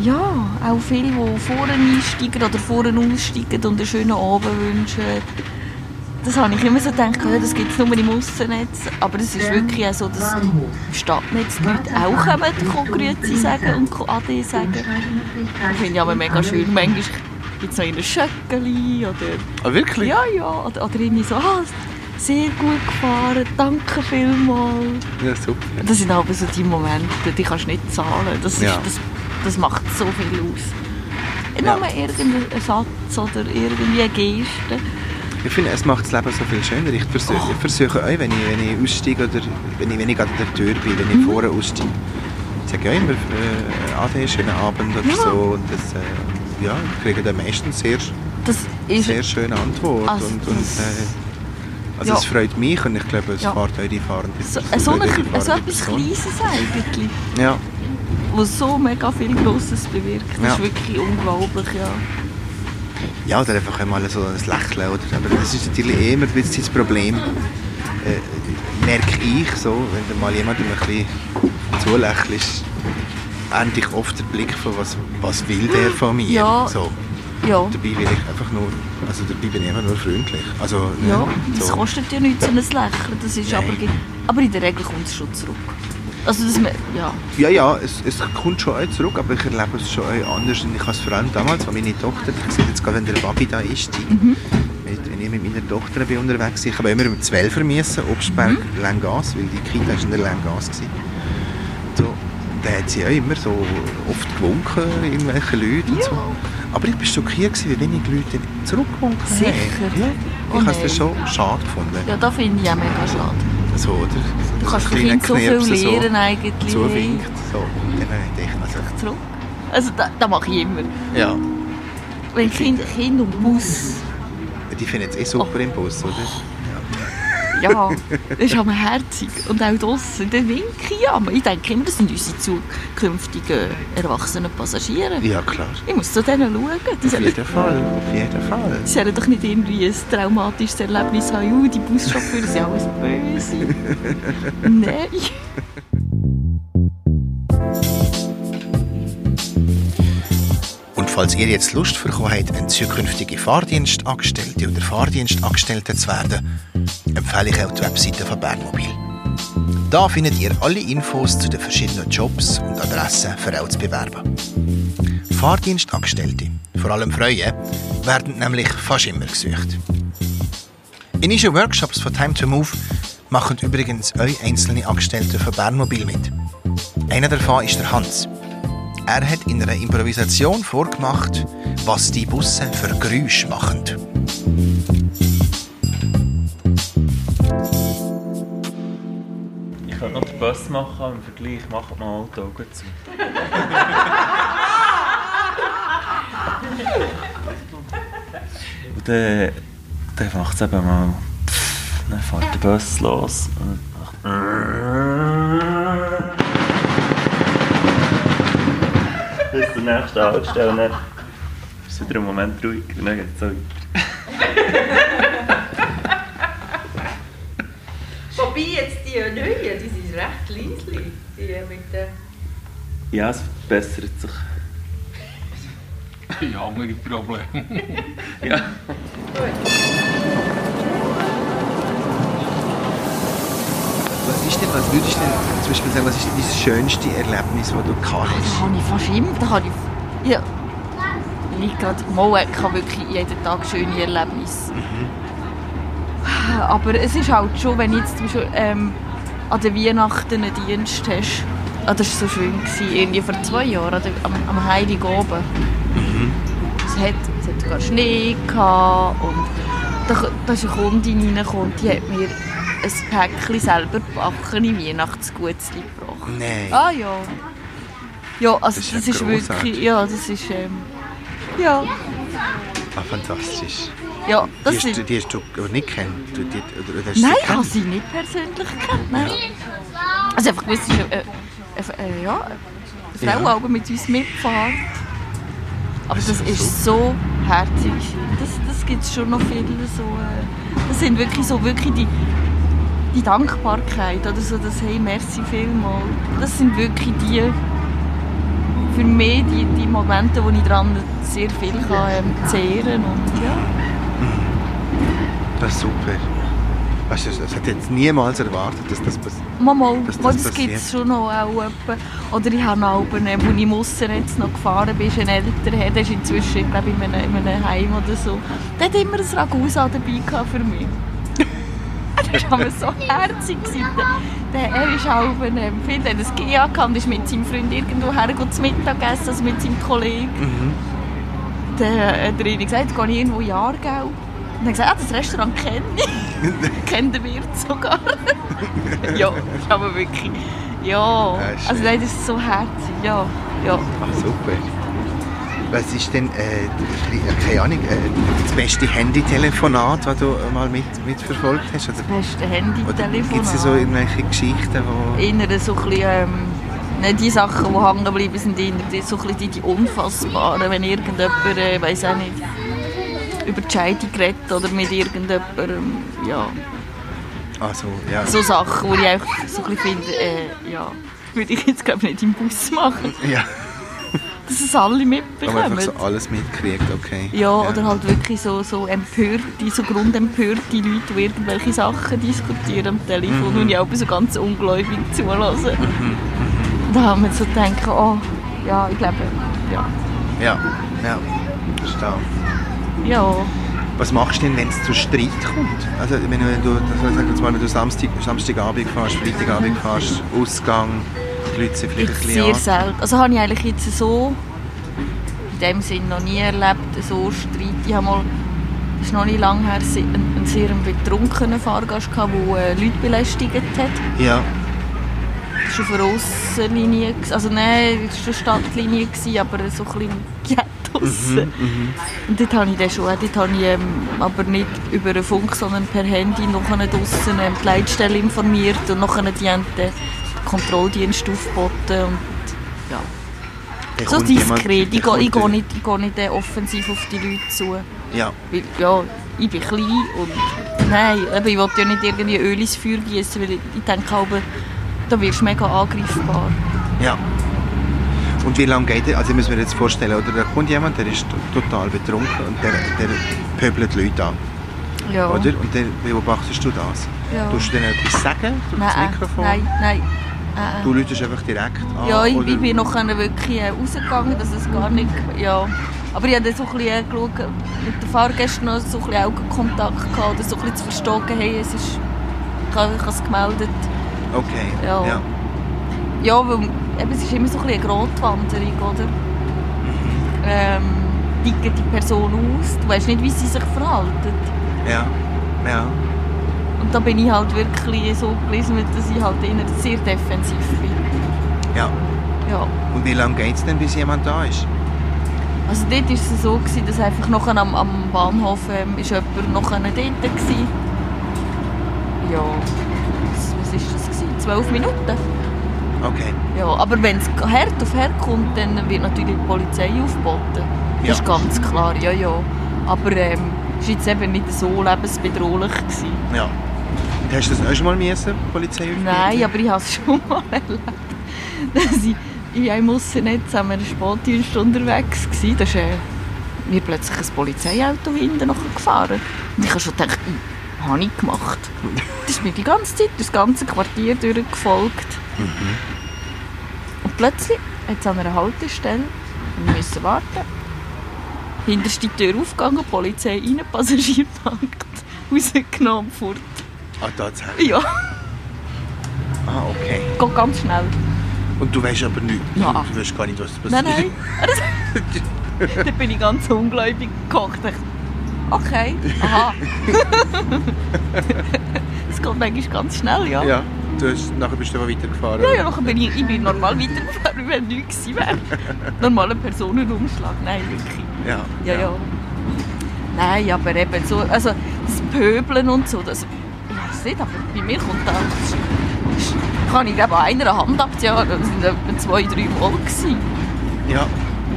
Ja, auch viele, die vorne einsteigen oder vorne aussteigen und einen schönen Abend wünschen. Das habe ich immer so gedacht, das gibt es nur im Aussennetz. Aber es ist wirklich auch so, dass im Stadtnetz die Leute auch kommen, Grüezi sagen und Ade sagen. Das finde ich aber mega schön. Manchmal gibt es noch ein Schöckeli oder... Ah, wirklich? Ja, ja. Oder, oder irgendwie so, ah, sehr gut gefahren, danke vielmals. Ja, super. Das sind aber so die Momente, die kannst du nicht zahlen. Das, ist, Ja. das, das macht so viel aus. Ja. Nur irgendein Satz oder irgendwie eine Geste. Ich finde, es macht das Leben so viel schöner. Ich versuche, ich versuche auch, wenn ich, wenn ich aussteige oder wenn ich, wenn ich an der Tür bin, wenn ich vorne aussteige, sage ich auch immer äh, Ade, schönen Abend oder Ja. so. Und das, äh, ja, ich kriege dann meistens sehr, sehr schöne Antwort. Also, und, und, äh, also Ja. es freut mich und ich glaube, es Ja. fährt auch die fahrende so, Person, so, eine, die so fahrende etwas. Kleines eigentlich, Ja, was so mega viel Grosses bewirkt. Das ist wirklich unglaublich, ja. Ja, oder einfach einmal so ein Lächeln. Oder, aber das ist natürlich immer ein bisschen das Problem. Äh, merke ich so, wenn mal jemand ein bisschen zulächelt, ernte ich oft den Blick von, was, was will der von mir? Ja. So. Ja, Dabei will ich einfach nur, also dabei bin ich einfach nur freundlich. Also, ne, ja das so. kostet ja nichts, so ein Lächeln. Das ist aber, aber in der Regel kommt es schon zurück. Also das, ja, Ja, ja, es, es kommt schon auch zurück, aber ich erlebe es schon auch anders. Und ich habe es vor allem damals, als meine Tochter, ich sehe jetzt gerade, wenn der Babi da ist, die, Mhm. mit, wenn ich mit meiner Tochter bin unterwegs bin, ich habe immer mit 12 vermissen, Obstberg, Mhm. Lengas, weil die Kita war in der Lengas. So, da hat sie auch immer so oft gewunken, irgendwelche Leute und Ja. so. Aber ich war schockiert, wie wenig Leute zurückgewunken Sicher? haben. Ja, Oh ich habe nein. es schon schade gefunden. ja da finde ich auch mega schade. So, oder? Du kannst kleiner Kind so viel lernen eigentlich. zuwinkt. So. Habe ich also, Zurück. Also das, das mache ich immer. ja. Wenn Kind, kind und Bus, Die finden es eh super im Bus, oder? Ja, das ist aber herzig. Und auch draussen, dann winke ich an. Ich denke immer, das sind unsere zukünftigen erwachsenen Passagiere. Ja, klar. Ich muss zu denen schauen. Die Auf jeden Fall. Auf jeden Fall. die sollen doch nicht irgendwie ein traumatisches Erlebnis haben. Uh, die Buschauffeure sind alles böse. (laughs) Nein. Und falls ihr jetzt Lust bekommen habt, eine zukünftige Fahrdienstangestellte oder Fahrdienstangestellte zu werden, empfehle ich auch die Webseite von Bernmobil. Da findet ihr alle Infos zu den verschiedenen Jobs und Adressen für auch zu bewerben. Fahrdienstangestellte, vor allem Frauen, werden nämlich fast immer gesucht. In unseren Workshops von Time to Move machen übrigens auch einzelne Angestellte von Bernmobil mit. Einer davon ist der Hans. Er hat in einer Improvisation vorgemacht, was die Busse für Geräusche machen. Bus machen, im Vergleich macht Auto auch gut zu. Und dann, dann macht es eben mal. Pff, dann fährt der Bus los. Und macht. Bis zur nächsten Haltestelle. Und dann ist wieder einen Moment ruhig. Und dann geht es so weiter. Wobei jetzt die neuen, die sind recht leislich. Die mit den... Ja, es bessert sich. Ja, andere Probleme. (laughs) Ja. Was ist denn, was würdest du denn zum Beispiel sagen, was ist denn dein schönste Erlebnis, das du gehabt Das hast? habe ich fast immer. Da habe ich, ja, nicht gerade mal, ich habe wirklich jeden Tag schöne Erlebnisse. Aber es ist halt schon, wenn du jetzt zum Beispiel ähm, an der Weihnachten einen Dienst hast, ah, das war so schön, gewesen, irgendwie vor zwei Jahren, am, am Heiligabend. Es hat, es hat sogar Schnee gehabt und da, da ist eine Kundin reingekommen, die hat mir ein Päckchen selber gebackene Weihnachtsgutzli gebracht. Nein. Ah ja. Ja, also Das das ist ist, ja wirklich, ja, das ist, ähm, ja, Ah, fantastisch. Ja, Die das hast, ist, du, die hast du nicht kennt? Die, du nein, ich habe sie nicht persönlich gekannt, nein. Also einfach eine, äh, äh, ja, eine Frau, Ja. die mit uns mitfährt. Aber Das das ist ist so herzig. Das, das gibt es schon noch viele so, äh, das sind wirklich so, wirklich die, die Dankbarkeit oder so, das «Hey, merci vielmals». Das sind wirklich die, für mich die, die Momente, wo ich daran sehr viel kann, ähm, zehren und ja. Das ist super. Weißt du, das hätte ich jetzt niemals erwartet, dass das passiert. Mal, Dass das das gibt es schon noch auch etwa. Oder ich habe auch, als ich im Ausser jetzt noch gefahren bin, ist ein älterer Herr, der ist inzwischen, ich glaube, in einem, in einem Heim oder so. Der hat immer ein Ragusa dabei gehabt für mich. (laughs) das war aber so herzig. Der, er ist auch ein ähm, Film, der hat ein GA und ist mit seinem Freund irgendwo hergegangen zum Mittagessen, also mit seinem Kollegen. Der hat er gesagt, gehe ich irgendwo in Aargau. Und hat gesagt, ah, das Restaurant kenne ich. (laughs) Kennt der Wirt sogar. (laughs) ja, das ist aber wirklich... Ja, Ja, also nein, das ist so herzig, ja. ja. Ah, super. Was ist denn, äh, keine Ahnung, äh, das beste Handytelefonat, das du mal mit, mitverfolgt hast? Oder, Das ist der oder Handytelefon. gibt es so irgendwelche Geschichten, wo... Eher so ein bisschen, ähm, nicht die Sachen, die hängen geblieben sind, eher die, so ein bisschen die, die unfassbaren, wenn irgendjemand, äh, weiß auch nicht, über die Scheidung redet oder mit irgendjemandem, ja, Also, ja. so Sachen, wo ich einfach so ein bisschen finde, äh, ja, würde ich jetzt glaube ich nicht im Bus machen, ja. dass es alle Aber mitbekommen. einfach so alles mitkriegt, okay. Ja, oder halt wirklich so, so empörte, so grundempörte Leute, die irgendwelche Sachen diskutieren am Telefon und ich auch so ganz ungläubig zulassen. Da haben wir so gedacht, oh, ja, ich glaube, ja. Ja, ja. Verstehe. Ja, Was machst du denn, wenn es zu Streit kommt? Also wenn du, also sag jetzt mal, wenn du Samstag, Samstagabend fährst, Freitagabend fährst, Ausgang, die Leute sind vielleicht ich ein sehr bisschen an. selten. Also habe ich eigentlich jetzt so in dem Sinn noch nie erlebt, so Streit. Ich habe mal, das ist noch nicht lange her, einen, einen sehr betrunkenen Fahrgast gehabt, der äh, Leute belästigt hat. Ja, Das war auf der Aussenlinie, also nein, es war eine Stadtlinie, aber so ein bisschen Ghetto draussen. Und dort habe ich dann schon, dort habe ich ähm, aber nicht über einen Funk, sondern per Handy noch draussen ähm, die Leitstelle informiert und nachher die haben den Kontrolldienst aufgeboten und ja. dann So diskret, ich, ich kommt gehe nicht, ich gehe nicht äh, offensiv auf die Leute zu. Ja, Weil, ja, ich bin klein und nein, eben, ich will ja nicht irgendwie Öl ins Feuer gießen, weil ich, ich denke aber, da wirst du mega angreifbar. ja. Und wie lange geht der? Also ich muss mir jetzt vorstellen, oder da kommt jemand, der ist to- total betrunken und der, der pöbelt Leute an, Ja. oder? Und dann beobachtest du das? Ja. Tust du denen etwas sagen durch das Nein, Mikrofon? nein, nein. Äh, äh. Du läutest einfach direkt an? Ja, ich, ich bin noch wirklich äh, rausgegangen, dass es gar nicht, ja. Aber ich habe dann so ein bisschen äh, geschaut, mit den Fahrgästen noch so ein bisschen Augenkontakt gehabt, oder so ein bisschen zu verstehen, hey, es ist, ich habe es gemeldet. Okay, Ja. ja. Ja, weil eben, es ist immer so ein eine Grotwanderung, oder? Ähm, tickt die Person aus, du weißt nicht, wie sie sich verhalten. Ja, ja. Und da bin ich halt wirklich so gelesen, dass ich halt eher sehr defensiv bin. ja. Ja. Und wie lange geht es denn, bis jemand da ist? Also dort war es so, gewesen, dass einfach noch am, am Bahnhof ähm, ist jemand noch dort war. Ja, was, ist das? Gewesen? Zwölf Minuten? Okay. Ja, aber wenn es hart auf hart kommt, dann wird natürlich die Polizei aufgeboten. Das Ja. ist ganz klar, ja, ja. Aber ähm, es war jetzt eben nicht so lebensbedrohlich. Gewesen. Ja. Und hast du das auch schon mal müssen, Polizei Nein, aber ich habe es schon mal (laughs) erlebt. Dass ich, ich im Aussennetz an einem Sportdienst unterwegs war. Da ist äh, mir plötzlich ein Polizeiauto hinten gefahren. Und ich habe schon gedacht, hm, habe ich gemacht? Das ist mir die ganze Zeit das ganze Quartier durchgefolgt. Und plötzlich hat es an einer Haltestelle wir müssen warten. Hinterste Tür aufgegangen, Polizei rein, Passagier gepackt, (laughs) rausgenommen, fort. Ah, tatsächlich. Ja, Ah, okay. geht ganz schnell. Und du weißt aber nichts. Ja. Du weißt gar nicht, was Nein, passiert. nein. (laughs) Dann bin ich ganz ungläubig gekocht. Okay, aha. (laughs) Es geht manchmal ganz schnell, ja. Ja. Du hast, nachher bist du aber weitergefahren. Ja, ja, nachher bin ich, ich bin normal weitergefahren, wenn nichts gewesen wäre. (laughs) Normaler Personenumschlag, nein, wirklich. Ja. Ja, ja. Nein, aber eben so, also das Pöbeln und so, das, ich weiß nicht, aber bei mir kommt das, kann ich glaube an einer Hand abzählen, das sind etwa zwei, drei Mal gewesen. Ja.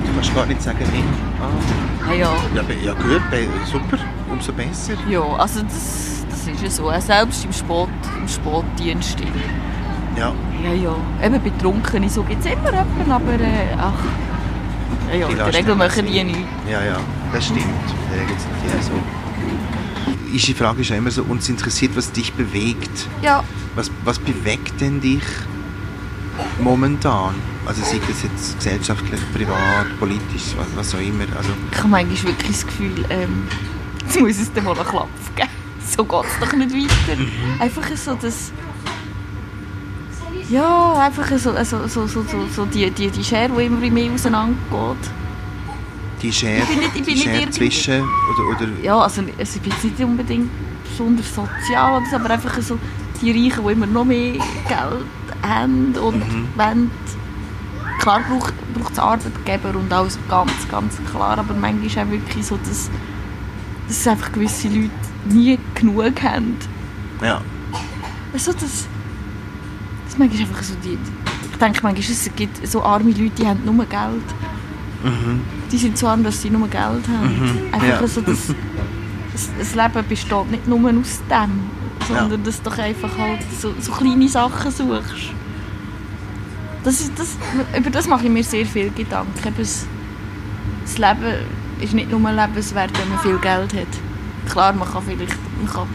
Du kannst gar nicht sagen, hey. Ah. Ja, ja. Ja, ja gut, super. Umso besser. Ja, also das, das ist ja so, auch selbst im Sport, im Sportdienst. Ja. Ja, ja. Eben betrunken, so gibt es immer jemanden, aber äh, ach. Ja, ja, Die in der Regel machen die nichts. Ja, ja. Das stimmt. In der Regel sind die ja so. ist die Frage ist ja immer so, uns interessiert, was dich bewegt. Ja, Was, was bewegt denn dich momentan? Also sei das jetzt gesellschaftlich, privat, politisch, was, was auch immer. Also, ich habe manchmal wirklich das Gefühl, ähm, (laughs) jetzt muss es dann mal einen Klapp geben. (laughs) So geht es doch nicht weiter. Einfach so das... Ja, einfach so, so, so, so, so, so die, die, die Schere, die immer mehr auseinandergeht. die Schere, Ich bin nicht- ich bin die nicht Schere irgendwie- zwischen oder, oder Ja, also es ist jetzt nicht unbedingt besonders sozial, aber einfach so die Reichen, die immer noch mehr Geld haben und wollen. Klar braucht, es Arbeitgeber und alles ganz, ganz klar, aber manchmal ist auch wirklich so, dass, dass einfach gewisse Leute nie genug haben. ja. Du, das, das manchmal ist einfach so die... Ich denke manchmal, es gibt so arme Leute, die haben nur Geld. Die sind so arm, dass sie nur Geld haben. Einfach Ja. so, das, das, das Leben besteht nicht nur aus dem, sondern dass du doch einfach halt so, so kleine Sachen suchst. Das ist, das, über das mache ich mir sehr viel Gedanken. Das Leben ist nicht nur lebenswert, wenn man viel Geld hat. Klar, man kann vielleicht man kann,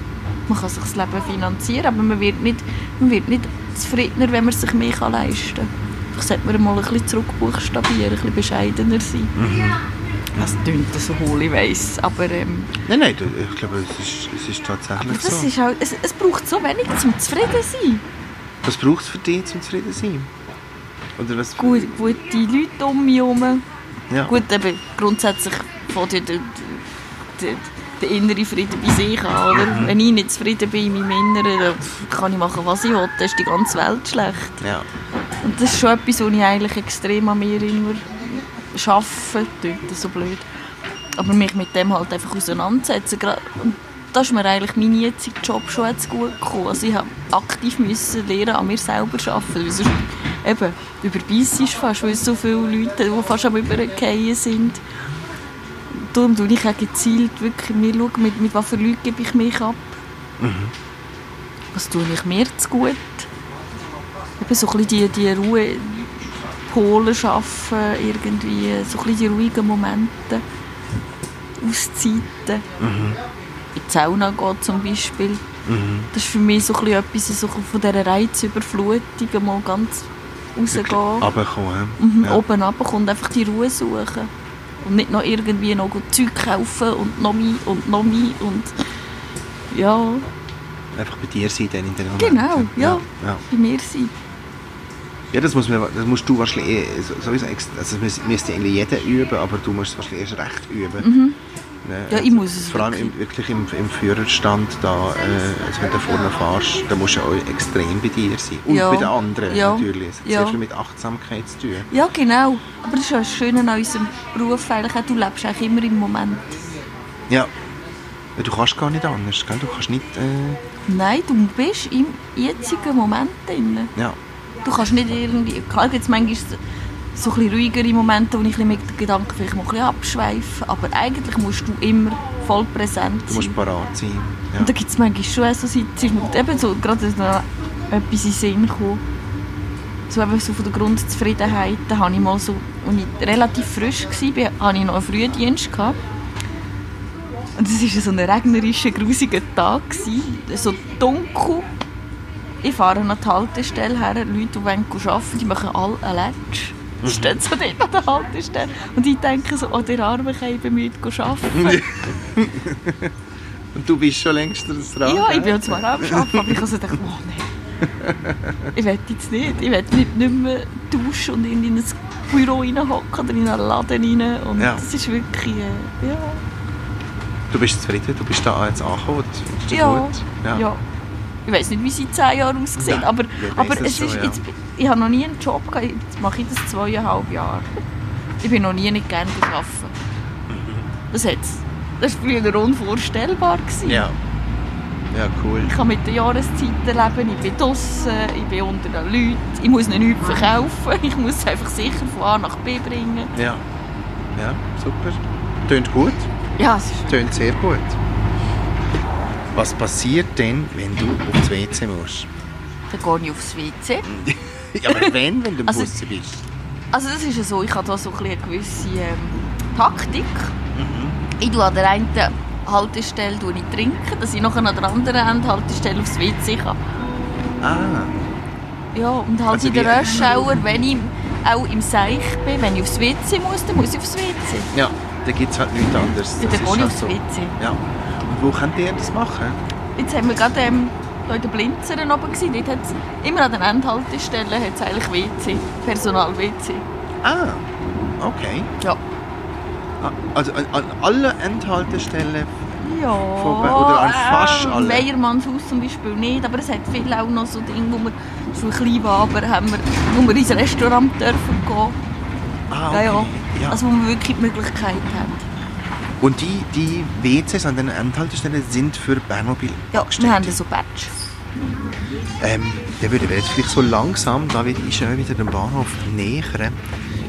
man kann sich das Leben finanzieren, aber man wird nicht, man wird nicht zufriedener, wenn man sich mehr kann leisten kann. Vielleicht sollte man mal ein bisschen zurückbuchstabieren, ein bisschen bescheidener sein. Das klingt so hohl, ich weiss, aber ähm, Nein, nein, ich glaube, es ist, es ist tatsächlich aber das so. ist auch, es, es braucht so wenig zum zufrieden sein. Was braucht es für dich, zum zufrieden zu sein? Oder was? Gut, gute Leute um mich herum. Ja. Gut, eben grundsätzlich von der, der, der, der innere Frieden bei sich an. Oder? Wenn ich nicht zufrieden bin in meinem Inneren, dann kann ich machen, was ich will. Dann ist die ganze Welt schlecht. Ja. Und das ist schon etwas, was ich eigentlich extrem an mir immer arbeite. Klingt so blöd. Aber mich mit dem halt einfach auseinandersetzen. Und da ist mir eigentlich mein jetziger Job schon jetzt gut gekommen. Also ich habe aktiv müssen lernen, an mir selber zu arbeiten. Weil sonst eben, überbeiss fast, weil so viele Leute, die fast am Übergehen sind. Darum tue ich auch gezielt wirklich mir schauen, mit, mit was für Leuten gebe ich mich ab. Was tue ich mir zu gut? Eben so ein bisschen die, die Ruhe, Pole schaffen, irgendwie, so ein bisschen die ruhigen Momente, Auszeiten. In die Sauna gehen zum Beispiel. Das ist für mich so ein bisschen etwas so von dieser Reizüberflutung, mal ganz rausgehen. Runterkommen. Mhm, ja. Oben runterkommen und einfach die Ruhe suchen. Und nicht noch irgendwie noch Zeug kaufen und noch mehr und noch mehr und ja, Einfach bei dir sein dann in den genau, Momenten. ja, ja. bei mir sein. Ja, das, muss man, das musst du wahrscheinlich eh, so- sowieso, also das müsste- eigentlich jeder üben, aber du musst es wahrscheinlich erst recht üben. Mhm. Ja, ich muss es Vor allem im, wirklich im, im Führerstand, da, äh, also wenn du vorne fährst, da musst du auch extrem bei dir sein. Und Ja. bei den anderen Ja. natürlich. Es hat Ja. sehr viel mit Achtsamkeit zu tun. Ja, genau. Aber das ist ja das Schöne an unserem Beruf. Eigentlich. auch, Du lebst eigentlich immer im Moment. Ja. Du kannst gar nicht anders, gell? du kannst nicht... Äh, Nein, du bist im jetzigen Moment drin. ja. Du kannst nicht irgendwie... Klar es manchmal so, so ein bisschen ruhigere Momente, wo ich mit den Gedanken vielleicht mal ein bisschen abschweife. Aber eigentlich musst du immer voll präsent Du musst sein. parat sein. Ja. Und da gibt es manchmal schon so ist mir eben so, gerade noch etwas in Sinn gekommen. So eben so von der Grundzufriedenheit, da habe ich mal so, als ich relativ frisch war, hatte ich noch einen Frühdienst. Gehabt. Und es war so ein regnerischer, grusiger Tag. So dunkel. Ich fahre an die Haltestelle her, Leute, die wollen arbeiten, die machen alle einen Letsch. Stehen so dort an der Haltestelle. Und ich denke so, oh, der Arme kann bemüht arbeiten. (laughs) Und du bist schon längst dran. Ja, ich bin ja zwar auch am Arbeiten, aber ich habe so gedacht, oh nein. Ich will jetzt nicht. Ich will nicht, nicht mehr duschen und in ein Büro reinhocken oder in einen Laden rein. Und Ja. das ist wirklich, äh, ja. Du bist zufrieden, du bist da jetzt angekommen. Ja, gut? ja. Ich weiß nicht, wie sie in zehn Jahren aussehen, Nein, aber, aber es schon, ist, ja. jetzt, ich habe noch nie einen Job gehabt, jetzt mache ich das zweieinhalb Jahre. Ich bin noch nie nicht gerne arbeiten. Das, hat's, das war früher unvorstellbar. Gewesen. Ja. Ja, cool. Ich kann mit den Jahreszeiten leben, ich bin draußen, ich bin unter den Leuten, ich muss ihnen nichts verkaufen, ich muss es einfach sicher von A nach B bringen. Ja. Ja, super. Tönt gut. Ja, es ist Tönt sehr gut. Was passiert denn, wenn du aufs WC musst? dann gehe ich aufs WC. (laughs) Ja, aber wenn, wenn du im Also- Bus bist? Also das ist ja so, ich habe da so ein eine gewisse ähm, Taktik. Ich tue an der einen Haltestelle tue ich trinken, dass ich nachher an der anderen Endhaltestelle aufs WC kann. Ah, Ja, und halt Also in der Hour, wenn ich auch im Seich bin, wenn ich aufs WC muss, dann muss ich aufs WC. ja, da gibt es halt nichts anderes. Ja, dann gehe ich halt aufs so. WC. Ja. Und wo könnt ihr das machen? Jetzt haben wir gerade ähm, da in den Blinzern oben gewesen. Dort hat's, immer an den Endhaltestellen hat es eigentlich WC, Personal-WC. Ah, okay. Ja. Ah, Also an, an allen Endhaltestellen Ja. Von- oder an fast ähm, allen? Weiermannshaus zum Beispiel nicht, aber es hat viel auch noch so Dinge, wo wir so ein Kleinwaber haben, wir, wo wir ins Restaurant dürfen gehen. Ah, Ja, ja. ja. Also wo wir wirklich die Möglichkeit haben. Und die, die WCs an den Endhaltestellen sind für Bernmobil Ja, wir haben so Badge. Ähm, dann würden wir jetzt vielleicht so langsam, da wir schon wieder den Bahnhof nähern,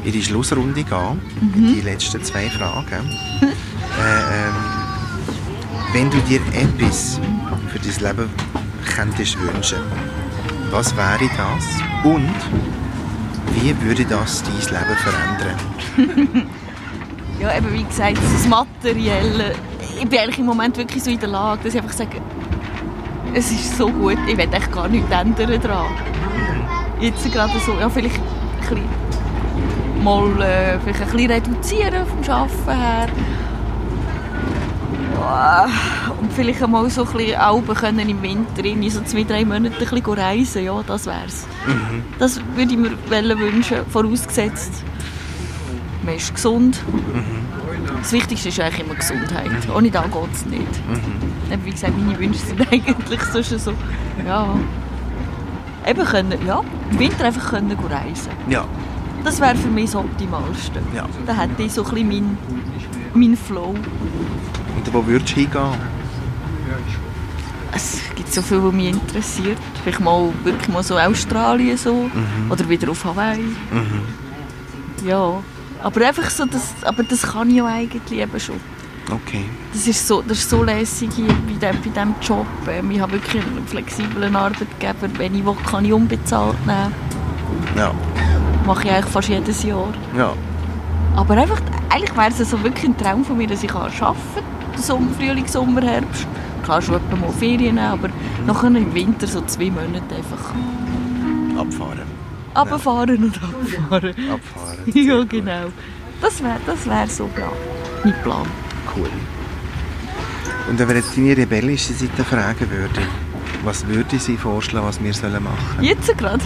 in die Schlussrunde gehen, Mhm. die letzten zwei Fragen. (laughs) äh, ähm, wenn du dir etwas für dein Leben könntest wünschen, was wäre das? Und wie würde das dein Leben verändern? (laughs) Ja, eben wie gesagt, das Materielle. Ich bin eigentlich im Moment wirklich so in der Lage, dass ich einfach sage, es ist so gut, ich will echt gar nichts ändern daran. Jetzt gerade so, ja, vielleicht ein bisschen, mal äh, vielleicht ein bisschen reduzieren vom Arbeiten her. Und vielleicht einmal so ein bisschen Alben können im Winter, in so zwei, drei Monaten ein bisschen reisen, ja, das wär's. Das würde ich mir wünschen, vorausgesetzt, man ist gesund. Das Wichtigste ist eigentlich immer Gesundheit. Ohne da geht es nicht. Eben, Wie gesagt, meine Wünsche sind (laughs) eigentlich so schon so, ja, eben können, ja, im Winter einfach können gehen reisen. Ja, Das wäre für mich das Optimalste. ja. Da hätte ich so ein bisschen meinen mein Flow. Und wo würdest du hingehen? Es gibt so viel, was mich interessiert. Vielleicht mal wirklich mal so Australien so. Oder wieder auf Hawaii. Mhm. Ja. Aber einfach so, das, aber das kann ich ja eigentlich eben schon. Okay. Das ist so, das ist so lässig hier bei diesem Job. Ähm, Ich habe wirklich einen flexiblen Arbeitgeber. Wenn ich will, kann ich unbezahlt nehmen. Ja, mache ich eigentlich fast jedes Jahr. ja. Aber einfach, eigentlich wäre es so wirklich ein Traum von mir, dass ich arbeiten kann. Sommer, Frühling, Sommer, Herbst. Klar, schon etwa mal Ferien, nehmen, aber nachher im Winter so zwei Monate einfach Abfahren. runterfahren und abfahren. Abfahren. (laughs) ja, genau. Das wäre das wär so Plan. mein Plan. Cool. Und wenn wir jetzt deine rebellische Seite fragen würden, was würde sie vorschlagen, was wir sollen machen Jetzt gerade.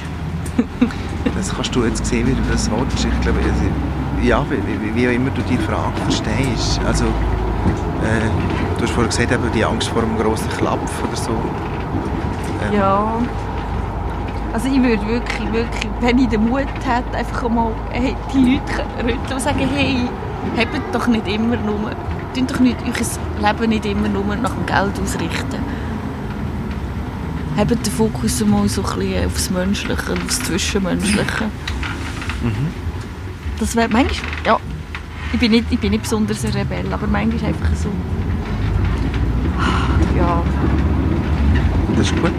Das kannst du jetzt sehen, wie du das willst. Ich glaube, also, ja, wie, wie, wie auch immer du die Frage verstehst. Also, äh, du hast vorhin gesagt, eben die Angst vor einem grossen Klapf oder so. Ähm, Ja. Also ich würde wirklich, wirklich, wenn ich den Mut hätte, einfach mal hey, die Leute rütteln und sagen, hey, habt doch nicht immer nur, tut doch nicht euer Leben nicht immer nur nach dem Geld ausrichten. Habt den Fokus mal so ein bisschen aufs Menschliche, aufs Zwischenmenschliche. Das wäre manchmal, ja, ich bin, nicht, ich bin nicht besonders ein Rebell, aber manchmal einfach so, ja, Das ist gut.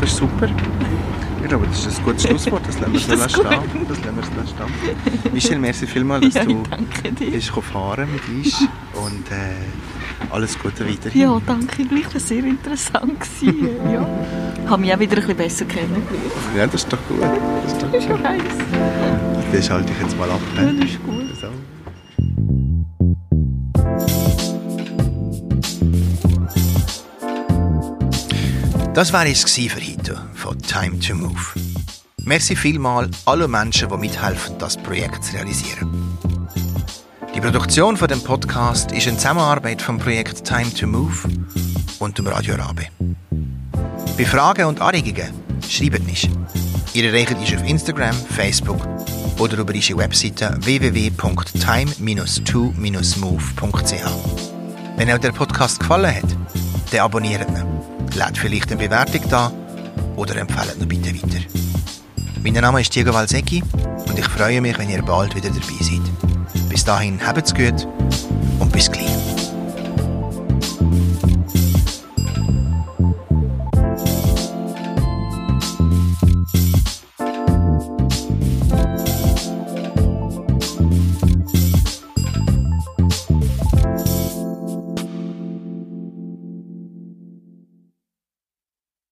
Das ist super. Ich glaube, das ist ein gutes (laughs) Schlusswort. Das lassen wir so das stehen. Das lassen wir so stehen. Michel, merci vielmals, dass ja, du ich danke dir. bist fahren mit uns. Und äh, alles Gute weiterhin. Ja, danke gleich, das war sehr interessant. (laughs) ja. Ich habe mich auch wieder ein bisschen besser kennengelernt. Ja, das ist doch gut. Das ist doch gut. Das schalte ich jetzt mal ab. Ja, das ist gut. So. Das war es für heute Time to Move. Merci vielmal allen Menschen, die mithelfen, das Projekt zu realisieren. Die Produktion von dem Podcast ist eine Zusammenarbeit vom Projekt Time to Move und dem Radio Rabe. Bei Fragen und Anregungen schreibt nicht. Ihr erreicht uns auf Instagram, Facebook oder über unsere Webseite www.time-to-move.ch. Wenn euch der Podcast gefallen hat, dann abonniert ihn. Lasst vielleicht eine Bewertung da oder empfehlt ihn bitte weiter. Mein Name ist Diego Valsecchi und ich freue mich, wenn ihr bald wieder dabei seid. Bis dahin, habt's gut und bis gleich.